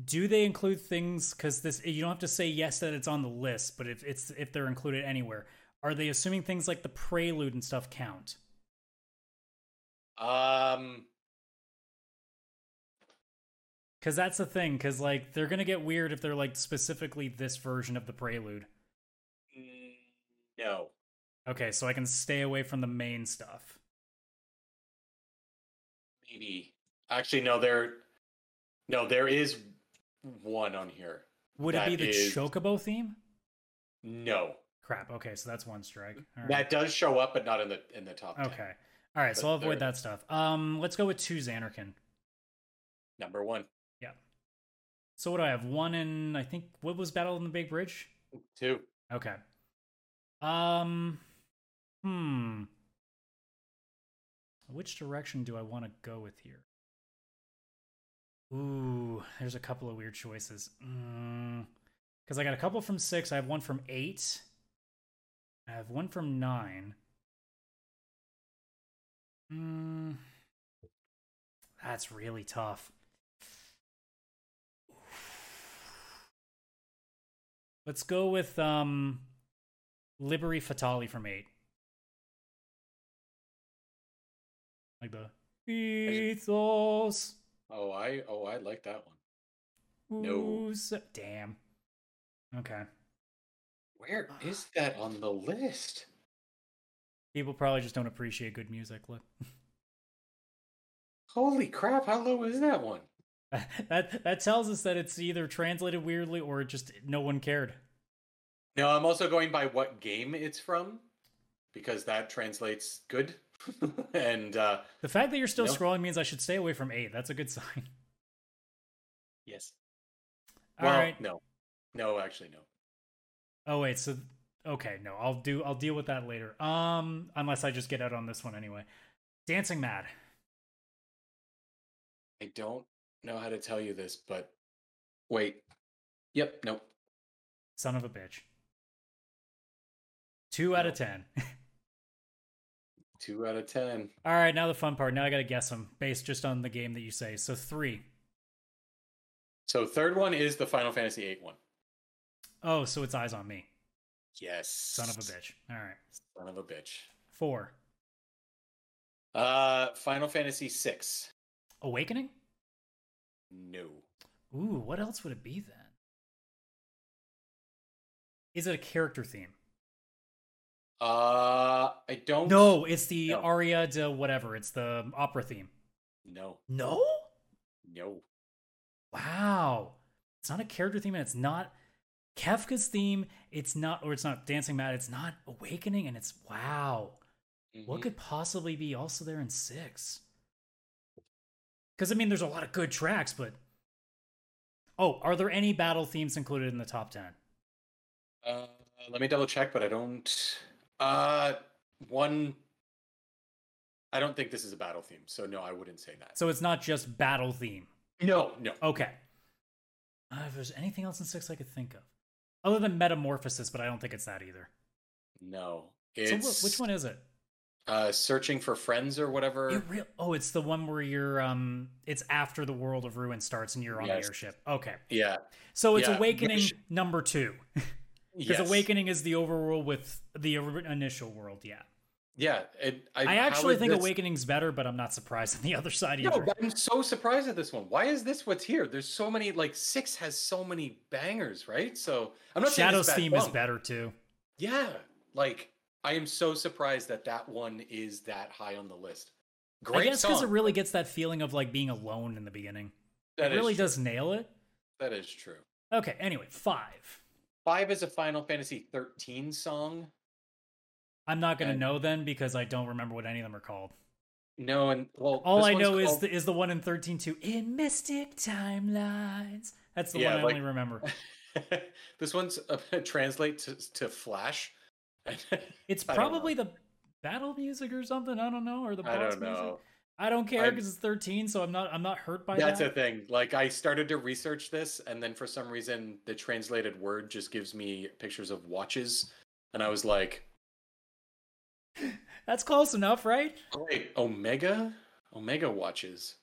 Do they include things cuz this you don't have to say yes that it's on the list, but if it's if they're included anywhere, are they assuming things like the prelude and stuff count? Um, Cuz that's the thing cuz like they're going to get weird if they're like specifically this version of the prelude. mm, no. Okay, so I can stay away from the main stuff. Maybe. Actually, no. There, no. There is one on here. Would it be the is- Chocobo theme? No, Crap. Okay, so that's one strike. Right. that does show up, but not in the in the top. 10. Okay. All right, so I'll avoid that stuff. Um, let's go with two Zanarkand. Number one, Yeah. So what do I have? One in I think what was Battle in the Big Bridge? two. Okay. Um hmm. Which direction do I want to go with here? Ooh, there's a couple of weird choices. Because I got a couple from six. I have one from eight. I have one from nine. Hmm. That's really tough. Let's go with um Liberi Fatali from eight. Like the Ethos. Oh, I oh I like that one. No. Damn. Okay. Where ah. is that on the list? People probably just don't appreciate good music. Look. <laughs> Holy crap! How low is that one? <laughs> that that tells us that it's either translated weirdly or just no one cared. No, I'm also going by what game it's from because that translates good. <laughs> and uh The fact that you're still No. scrolling means I should stay away from eight. That's a good sign. <laughs> yes. All right. well, no. No, actually no. Oh wait, so okay, no, I'll do I'll deal with that later. Um unless I just get out on this one anyway. Dancing Mad. I don't know how to tell you this, but wait. Yep, nope. Son of a bitch. 2 out of No. <laughs> 10. 2 out of 10. All right, now the fun part. Now I got to guess them based just on the game that you say. So 3. So third one is the Final Fantasy 8 one. Oh, so it's Eyes on Me. Yes. Son of a bitch. All right. Son of a bitch. 4. Uh Final Fantasy 6. Awakening? No. Ooh, what else would it be then? Is it a character theme? Uh I don't No, it's the No. aria de whatever. It's the opera theme. No. No? No. Wow. It's not a character theme and it's not Kefka's theme. It's not, or it's not Dancing Mad. It's not Awakening and it's wow. What Mhm. could possibly be also there in six? Because, I mean, there's a lot of good tracks, but. Oh, are there any battle themes included in the top 10? Uh, let me double check, but I don't. Uh, one. I don't think this is a battle theme, so no, I wouldn't say that. So it's not just battle theme. No, no. Okay. Uh, if there's anything else in six I could think of, other than Metamorphosis, but I don't think it's that either. No. So wh- which one is it? Uh, searching for friends or whatever. It real oh, it's the one where you're um, it's after the world of ruin starts and you're on Yes. the airship. Okay, Yeah. so it's Yeah, Awakening which- number two <laughs> because Yes. Awakening is the overworld with the initial world. Yeah, Yeah. It, I, I actually think this- Awakening's better, but I'm not surprised on the <laughs> other side No, either. but I'm so surprised at this one. Why is this what's here? There's so many. Like six has so many bangers, right? So I'm not Shadow's it's a bad theme is better too. Yeah, like I am so surprised that that one is that high on the list. Great I guess because it really gets that feeling of like being alone in the beginning. That it really true. does nail it. That is true. Okay, anyway, five. Five is a Final Fantasy 13 song. I'm not gonna And- know then because I don't remember what any of them are called. No, and well, All I know is the, is the one in thirteen two in Mystic Timelines. That's the Yeah, one I like- only remember. <laughs> this one's uh, <laughs> translate to, to Flash. <laughs> It's I don't know. probably the battle music or something. I don't know, or the boss I don't music. I don't care because it's thirteen, so I'm not I'm not hurt by That's that. That's a thing. Like I started to research this, and then for some reason, the translated word just gives me pictures of watches, and I was like, <laughs> That's close enough, right? Wait, Omega? Omega watches.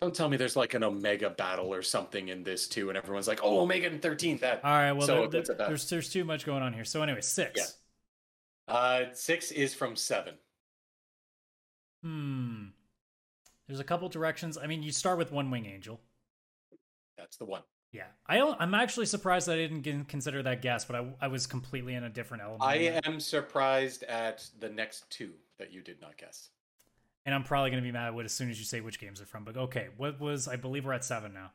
Don't tell me there's like an Omega battle or something in this too, and everyone's like, "Oh, Omega and 13th." That All right. Well, So there- there- there's there's too much going on here. So anyway, six. Yeah. uh, six is from seven. Hmm. There's a couple directions. I mean, you start with One Wing Angel. That's the one. Yeah, I don't, I'm actually surprised that I didn't consider that guess, but I, I was completely in a different element. I am surprised at the next two that you did not guess. and I'm probably gonna be mad with as soon as you say which games are from. But okay, what was I believe we're at seven now.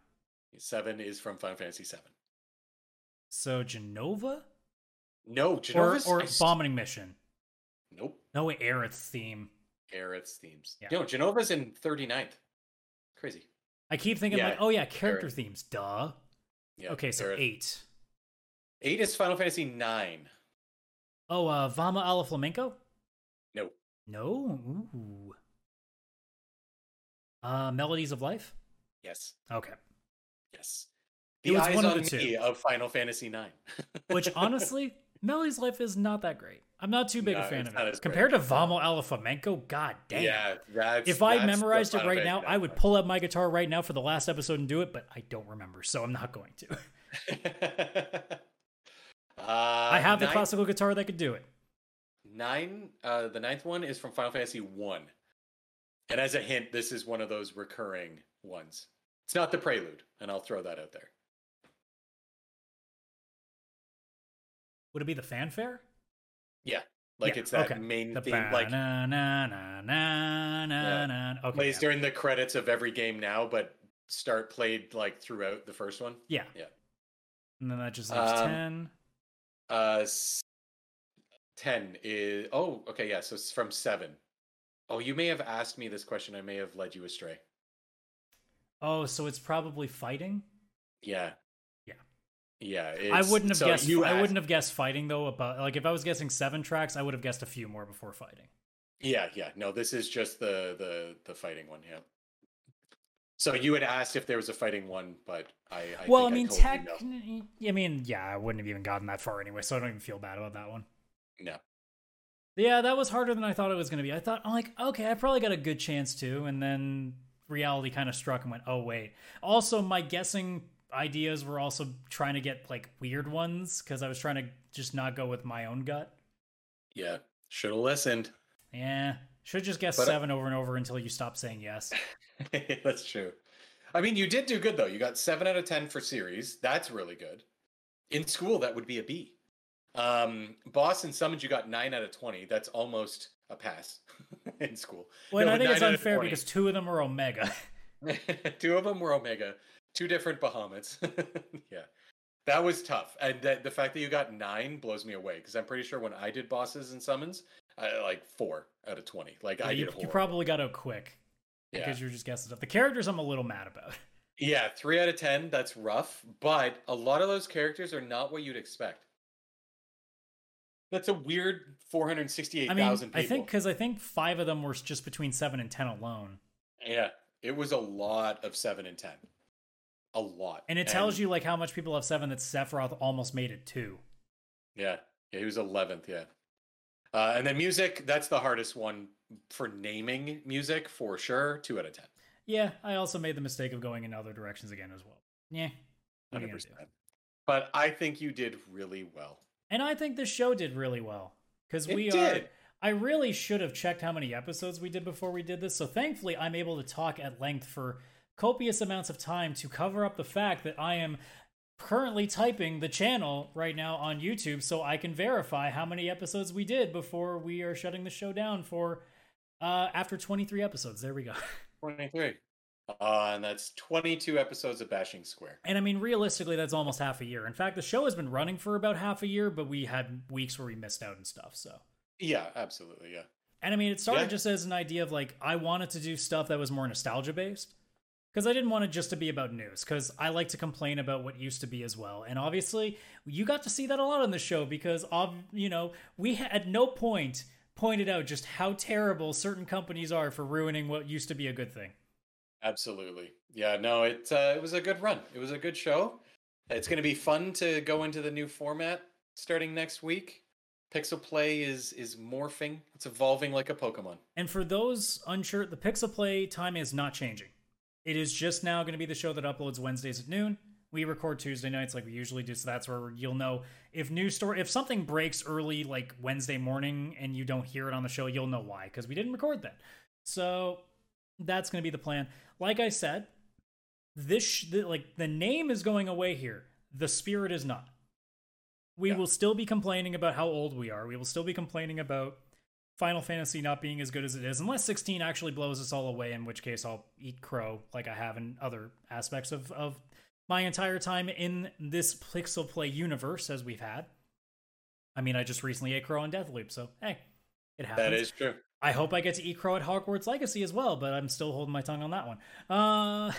Seven is from Final Fantasy Seven. So Jenova No, or Jenova's or I bombing mission. Nope, No, Aerith's theme. Aerith's themes. Yeah. No, Jenova's in 39th. Crazy. I keep thinking Yeah, like, oh yeah, character themes. Duh. Yeah. okay, so eight. Eight is Final Fantasy Nine. Oh, uh, Vamo' alla Flamenco. No. No. Ooh. Uh, Melodies of Life. Yes. Okay. Yes. It The was eyes one of on the two. of Final Fantasy Nine. Which <laughs> honestly, Melodies of Life is not that great. I'm not too big No, a fan of it as great. compared to Vamo alla Flamenco. God damn. yeah, that's if I that's memorized it right now, I would pull up my guitar right now for the last episode and do it, but I don't remember, so I'm not going to. <laughs> uh, I have the classical guitar that could do it. Nine, uh, the ninth one is from Final Fantasy One, and as a hint, this is one of those recurring ones. It's not the prelude, and I'll throw that out there. Would it be the fanfare? Yeah, like Yeah, it's that okay. main The theme, like na na na na na na. Okay. plays yeah. during the credits of every game now, but start played like throughout the first one. yeah. Yeah. And then that just leaves Um, ten. Uh, ten is oh okay yeah, so it's from seven. Oh, you may have asked me this question. I may have led you astray. Oh, so it's probably fighting. Yeah. Yeah. Yeah. I wouldn't have so guessed. You I wouldn't have guessed fighting though. About like if I was guessing seven tracks, I would have guessed a few more before fighting. Yeah, yeah. No, this is just the the the fighting one. Yeah. So you had asked if there was a fighting one, but I. I well, I mean, told you no. I mean, yeah, I wouldn't have even gotten that far anyway, so I don't even feel bad about that one. No. Yeah, that was harder than I thought it was going to be. I thought, I'm like, okay, I probably got a good chance to, and then reality kind of struck and went, oh wait. Also, my guessing ideas were also trying to get like weird ones because I was trying to just not go with my own gut. Yeah. Should have listened. Yeah, should just guess But, seven over and over until you stop saying yes. <laughs> That's true. I mean, you did do good though. You got seven out of ten for series. That's really good. In school, that would be a B. Um, Boston Summons, you got nine out of twenty. That's almost a pass <laughs> in school. Well, and No, I think it's nine out of unfair because two of them are Omega. two of them were Omega, <laughs> two different Bahamut. <laughs> yeah, that was tough. And that, the fact that you got nine blows me away because I'm pretty sure when I did bosses and summons, I, like four out of twenty. Like I you, you probably got out quick yeah. because you're just guessing stuff. The characters I'm a little mad about. <laughs> Yeah, three out of ten. That's rough, but a lot of those characters are not what you'd expect. That's a weird 468,000 I mean, people. I think because I think five of them were just between seven and ten alone, yeah, it was a lot of seven and ten, a lot, and it tells you like how much people have seven that Sephiroth almost made it two. Yeah, yeah, he was eleventh. Yeah, uh, and then music. That's the hardest one for naming music for sure. Two out of ten. Yeah, I also made the mistake of going in other directions again as well. Yeah, are gonna 100%. But I think you did really well. And I think this show did really well because we are. did. I really should have checked how many episodes we did before we did this. So thankfully, I'm able to talk at length for copious amounts of time to cover up the fact that I am currently typing the channel right now on YouTube so I can verify how many episodes we did before we are shutting the show down for uh after 23 episodes. There we go. <laughs> Twenty-three. Uh, and that's twenty-two episodes of Bashing Square. And I mean realistically that's almost half a year. In fact, the show has been running for about half a year, but we had weeks where we missed out and stuff. So Yeah, absolutely. Yeah. And I mean, it started Yeah. just as an idea of like I wanted to do stuff that was more nostalgia based because I didn't want it just to be about news because I like to complain about what used to be as well. And obviously, you got to see that a lot on the show because of you know we ha- at no point pointed out just how terrible certain companies are for ruining what used to be a good thing. Absolutely. Yeah, no, it uh, it was a good run. It was a good show. It's going to be fun to go into the new format starting next week. Pixel Play is is morphing. It's evolving like a Pokemon. And for those unsure, the Pixel Play time is not changing. It is just now going to be the show that uploads Wednesdays at noon. We record Tuesday nights like we usually do, so that's where you'll know if news story if something breaks early like Wednesday morning and you don't hear it on the show, you'll know why because we didn't record that. So that's going to be the plan. Like I said, this sh- the, like the name is going away here. The spirit is not. We Yeah. will still be complaining about how old we are. We will still be complaining about Final Fantasy not being as good as it is, unless 16 actually blows us all away, in which case I'll eat crow like I have in other aspects of, of my entire time in this Pixel Play universe as we've had. I mean, I just recently ate crow on Deathloop, so hey, it happens. That is true. I hope I get to eat crow at Hogwarts Legacy as well, but I'm still holding my tongue on that one. Uh,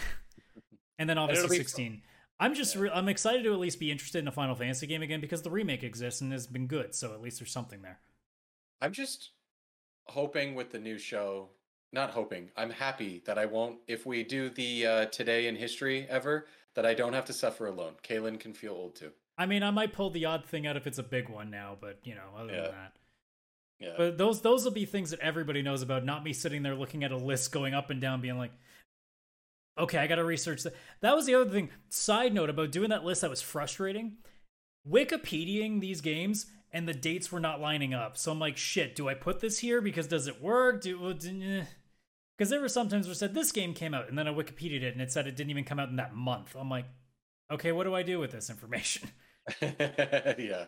<laughs> and then obviously 16. I'm just re- I'm excited to at least be interested in a Final Fantasy game again because the remake exists and has been good, so at least there's something there. I'm just hoping with the new show. Not hoping. I'm happy that I won't. If we do the uh, today in history ever, that I don't have to suffer alone. Kaylin can feel old too. I mean, I might pull the odd thing out if it's a big one now, but you know, other Yeah. than that. Yeah. But those those will be things that everybody knows about, not me sitting there looking at a list going up and down being like okay, I got to research that. That was the other thing. Side note about doing that list that was frustrating. Wikipediaing these games and the dates were not lining up. So I'm like, shit, do I put this here because does it work? Do because there were sometimes where said this game came out and then I Wikipedia'd it and it said it didn't even come out in that month. I'm like, okay, what do I do with this information? <laughs> <laughs> yeah.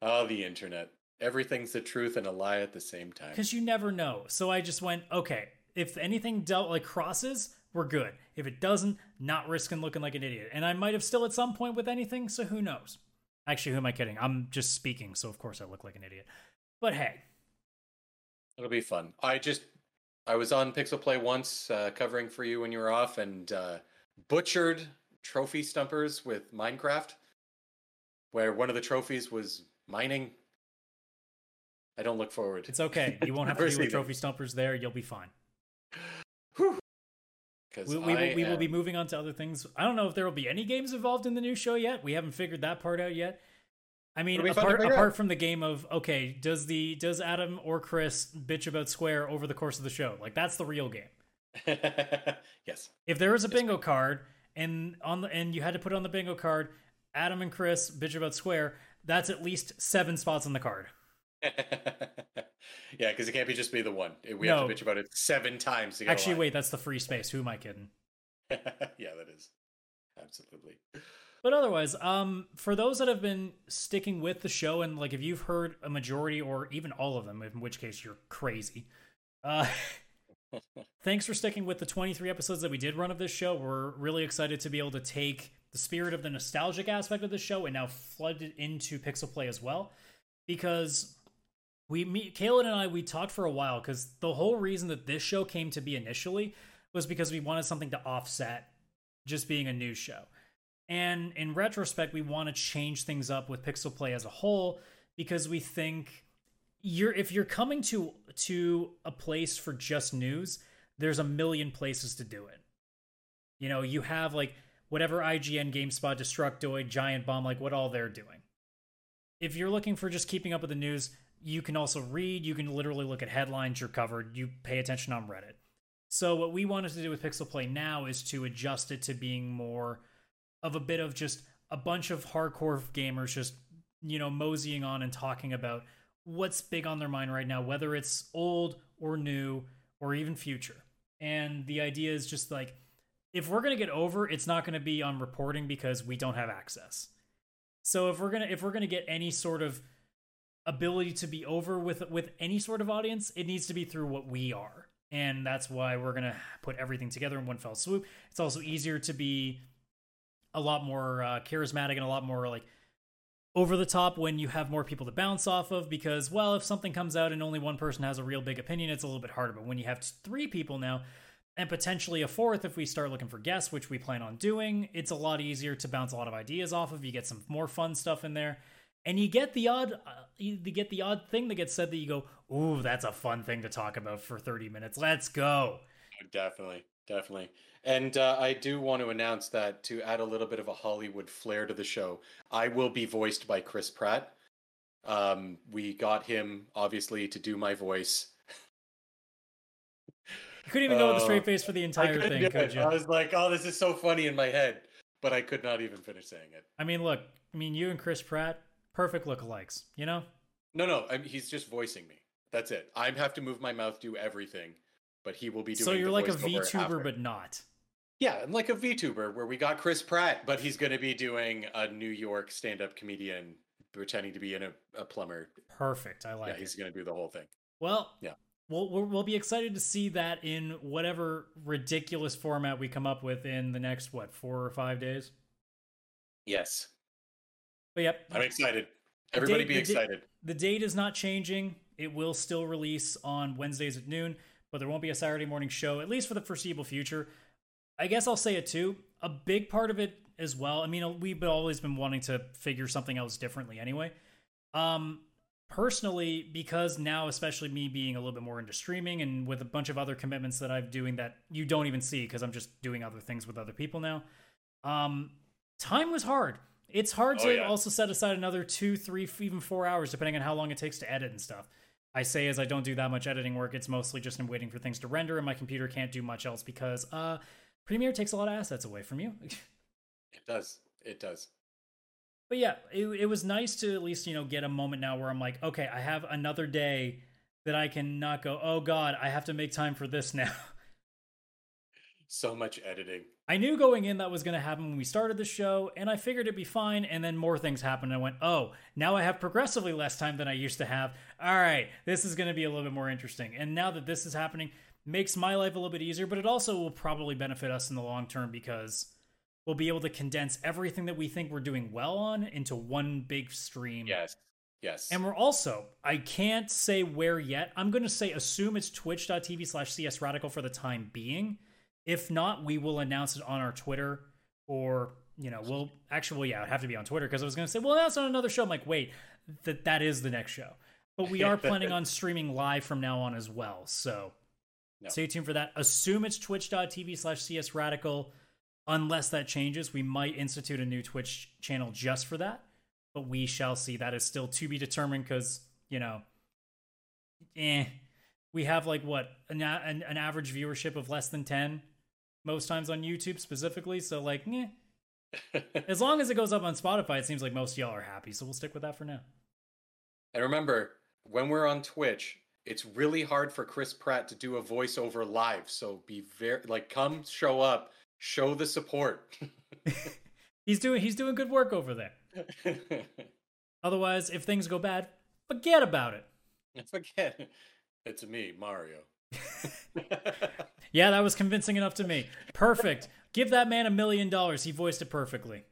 Oh, the internet. Everything's the truth and a lie at the same time. Because you never know. So I just went, okay, if anything dealt like crosses, we're good. If it doesn't, not risking looking like an idiot. And I might have still at some point with anything, so who knows? Actually, who am I kidding? I'm just speaking, so of course I look like an idiot. But hey. It'll be fun. I just I was on Pixel Play once uh, covering for you when you were off and uh, butchered trophy stumpers with Minecraft, where one of the trophies was mining. I don't look forward. It's okay. <laughs> You won't have to deal with trophy stumpers there. You'll be fine. We, we, will, we will be moving on to other things. I don't know if there will be any games involved in the new show yet. We haven't figured that part out yet. I mean, apart, apart from the game of okay, does the does Adam or Chris bitch about Square over the course of the show? Like that's the real game. <laughs> yes. If there was a bingo card and on the and you had to put on the bingo card, Adam and Chris bitch about Square. That's at least seven spots on the card. <laughs> yeah, because it can't be just be the one. We no. have to bitch about it seven times. Actually, wait, that's the free space. Who am I kidding? <laughs> yeah, that is absolutely. But otherwise, um, for those that have been sticking with the show, and like if you've heard a majority or even all of them, in which case you're crazy. Uh, <laughs> thanks for sticking with the 23 episodes that we did run of this show. We're really excited to be able to take the spirit of the nostalgic aspect of the show and now flood it into Pixel Play as well. Because we meet Kalen and I we talked for a while because the whole reason that this show came to be initially was because we wanted something to offset just being a news show. And in retrospect, we want to change things up with Pixel Play as a whole because we think you're if you're coming to to a place for just news, there's a million places to do it. You know, you have like whatever IGN, GameSpot, Destructoid, Giant Bomb, like what all they're doing. If you're looking for just keeping up with the news, you can also read, you can literally look at headlines you're covered, you pay attention on Reddit. So what we wanted to do with Pixel Play now is to adjust it to being more of a bit of just a bunch of hardcore gamers just, you know, moseying on and talking about what's big on their mind right now, whether it's old or new or even future. And the idea is just like if we're going to get over, it's not going to be on reporting because we don't have access. So if we're going to if we're going to get any sort of ability to be over with with any sort of audience, it needs to be through what we are. And that's why we're going to put everything together in one fell swoop. It's also easier to be a lot more uh, charismatic and a lot more like over the top when you have more people to bounce off of because well if something comes out and only one person has a real big opinion it's a little bit harder but when you have three people now and potentially a fourth if we start looking for guests which we plan on doing it's a lot easier to bounce a lot of ideas off of you get some more fun stuff in there and you get the odd uh, you get the odd thing that gets said that you go ooh that's a fun thing to talk about for 30 minutes. Let's go. Definitely definitely. And uh, i do want to announce that to add a little bit of a hollywood flair to the show i will be voiced by chris pratt. Um, we got him obviously to do my voice. You couldn't even go with a straight uh, face for the entire thing could you? I was like oh this is so funny in my head but i could not even finish saying it. I mean look i mean you and chris pratt perfect lookalikes, you know? No, no, I mean, he's just voicing me. That's it. I have to move my mouth, do everything, but he will be doing. So you're like a VTuber, after. but not. Yeah, I'm like a VTuber where we got Chris Pratt, but he's going to be doing a New York stand-up comedian pretending to be in a, a plumber. Perfect. I like. Yeah, he's going to do the whole thing. Well, yeah. We'll, we'll be excited to see that in whatever ridiculous format we come up with in the next what four or five days. Yes, but yep, I'm excited. Everybody date, be excited. The, the date is not changing. It will still release on Wednesdays at noon, but there won't be a Saturday morning show, at least for the foreseeable future. I guess I'll say it too. A big part of it as well. I mean, we've always been wanting to figure something else differently anyway. Um, personally, because now, especially me being a little bit more into streaming and with a bunch of other commitments that I'm doing that you don't even see because I'm just doing other things with other people now. Um, time was hard. It's hard oh, to yeah. also set aside another two, three, even four hours, depending on how long it takes to edit and stuff. I say as I don't do that much editing work, it's mostly just I'm waiting for things to render, and my computer can't do much else because uh, Premiere takes a lot of assets away from you. <laughs> it does. It does. But yeah, it, it was nice to at least, you know, get a moment now where I'm like, okay, I have another day that I can not go, oh God, I have to make time for this <laughs> now. So much editing. I knew going in that was going to happen when we started the show, and I figured it'd be fine. And then more things happened. And I went, oh, now I have progressively less time than I used to have. All right, this is going to be a little bit more interesting. And now that this is happening, makes my life a little bit easier, but it also will probably benefit us in the long term because we'll be able to condense everything that we think we're doing well on into one big stream. Yes. Yes. And we're also, I can't say where yet. I'm going to say assume it's twitch.tv slash CS Radical for the time being. If not, we will announce it on our Twitter or, you know, we'll actually, well, yeah, it'd have to be on Twitter because I was going to say, well, that's on another show. I'm like, wait, that that is the next show. But we are planning on <laughs> streaming live from now on as well. So no. stay tuned for that. Assume it's twitch.tv slash CS Radical. Unless that changes, we might institute a new Twitch channel just for that. But we shall see. That is still to be determined because, you know, eh. We have like what, an, an, an average viewership of less than 10 most times on YouTube specifically. So like, yeah. <laughs> as long as it goes up on Spotify, it seems like most y'all are happy. So we'll stick with that for now. And remember, when we're on Twitch, it's really hard for Chris Pratt to do a voiceover live. So be very like, come show up, show the support. <laughs> <laughs> he's doing he's doing good work over there. Otherwise, if things go bad, forget about it. Forget. It's me, Mario. Yeah, that was convincing enough to me. Perfect. Give that man a million dollars. He voiced it perfectly.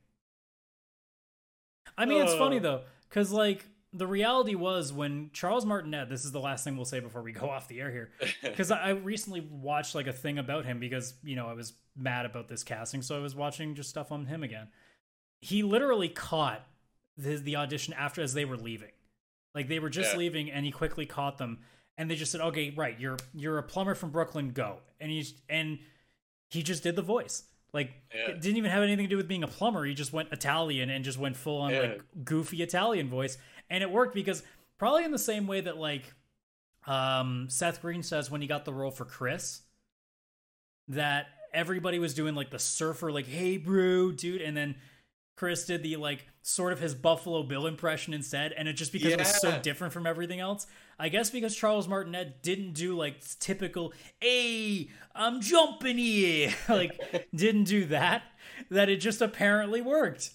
I mean, it's funny oh. though, because like the reality was when Charles Martinet. This is the last thing we'll say before we go <laughs> off the air here, <laughs> because I recently watched like a thing about him because you know I was mad about this casting, so I was watching just stuff on him again. He literally caught the, the audition after as they were leaving, like they were just yeah. leaving, and he quickly caught them and they just said, "Okay, right, you're you're a plumber from Brooklyn, go." And he's and he just did the voice. Like yeah. it didn't even have anything to do with being a plumber. He just went Italian and just went full on yeah. like goofy Italian voice, and it worked because probably in the same way that like um, Seth Green says when he got the role for Chris, that everybody was doing like the surfer, like "Hey, bro, dude," and then Chris did the like sort of his Buffalo Bill impression instead, and it just because yeah. it was so different from everything else. I guess because Charles Martinet didn't do like typical "Hey, I'm jumping here," <laughs> like <laughs> didn't do that. That it just apparently worked.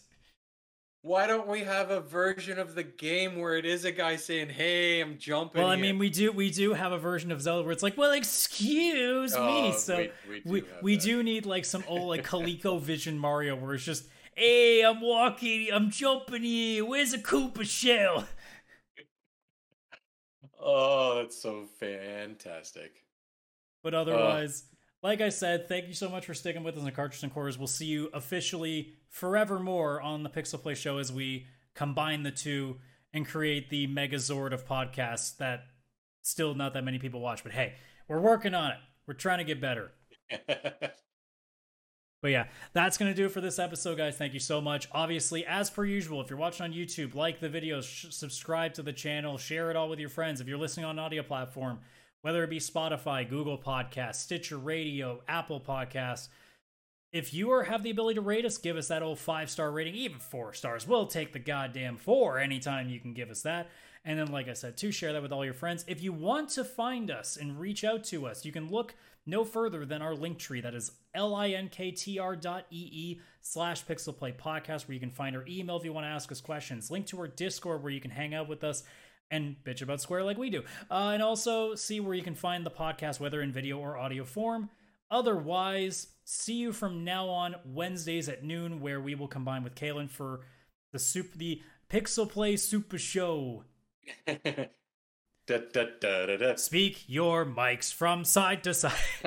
Why don't we have a version of the game where it is a guy saying, "Hey, I'm jumping"? Well, I mean, we do we do have a version of Zelda where it's like, "Well, excuse oh, me." So we we do, we, we do need like some old like ColecoVision Mario where it's just Hey, I'm walking, I'm jumping here. Where's a Koopa shell? Oh, that's so fantastic. But uh. otherwise, uh, like I said, thank you so much for sticking with us in Cartridge and Quarters. We'll see you officially forevermore on the Pixel Play Show as we combine the two and create the Megazord of podcasts that still not that many people watch. But hey, we're working on it. We're trying to get better. <laughs> But yeah, that's going to do it for this episode, guys. Thank you so much. Obviously, as per usual, if you're watching on YouTube, like the videos, sh- subscribe to the channel, share it all with your friends. If you're listening on an audio platform, whether it be Spotify, Google Podcasts, Stitcher Radio, Apple Podcasts, if you are, have the ability to rate us, give us that old five star rating, even four stars. We'll take the goddamn four anytime you can give us that. And then, like I said, to share that with all your friends. If you want to find us and reach out to us, you can look no further than our link tree. That is linktr dot ee slash pixelplay podcast, where you can find our email if you want to ask us questions. Link to our Discord, where you can hang out with us and bitch about Square like we do. Uh, and also see where you can find the podcast, whether in video or audio form. Otherwise, see you from now on Wednesdays at noon, where we will combine with Kalen for the soup, the Pixel Play Super Show. <laughs> Da, da, da, Speak your mics from side to side. <laughs>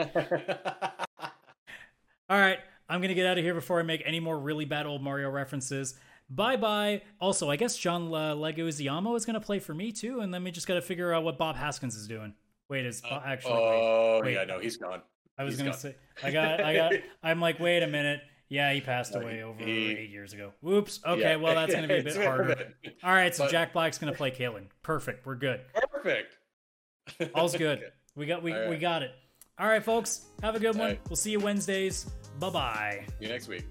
All right, I'm gonna get out of here before I make any more really bad old Mario references. Bye bye. Also, I guess John Le- Leguizamo is gonna play for me too, and then we just gotta figure out what Bob Hoskins is doing. Wait, is uh, actually? Oh wait, yeah, no, he's gone. I was he's gonna gone. say I got I got. <laughs> I'm like, wait a minute. Yeah, he passed away over he, eight years ago. Whoops. Okay, yeah. well that's gonna be a <laughs> bit harder. All right, so but, Jack Black's gonna play Kalen. Perfect. We're good. Perfect. <laughs> All's good. We got we, right. we got it. All right, folks. Have a good one. Right. We'll see you Wednesdays. Bye bye. See you next week.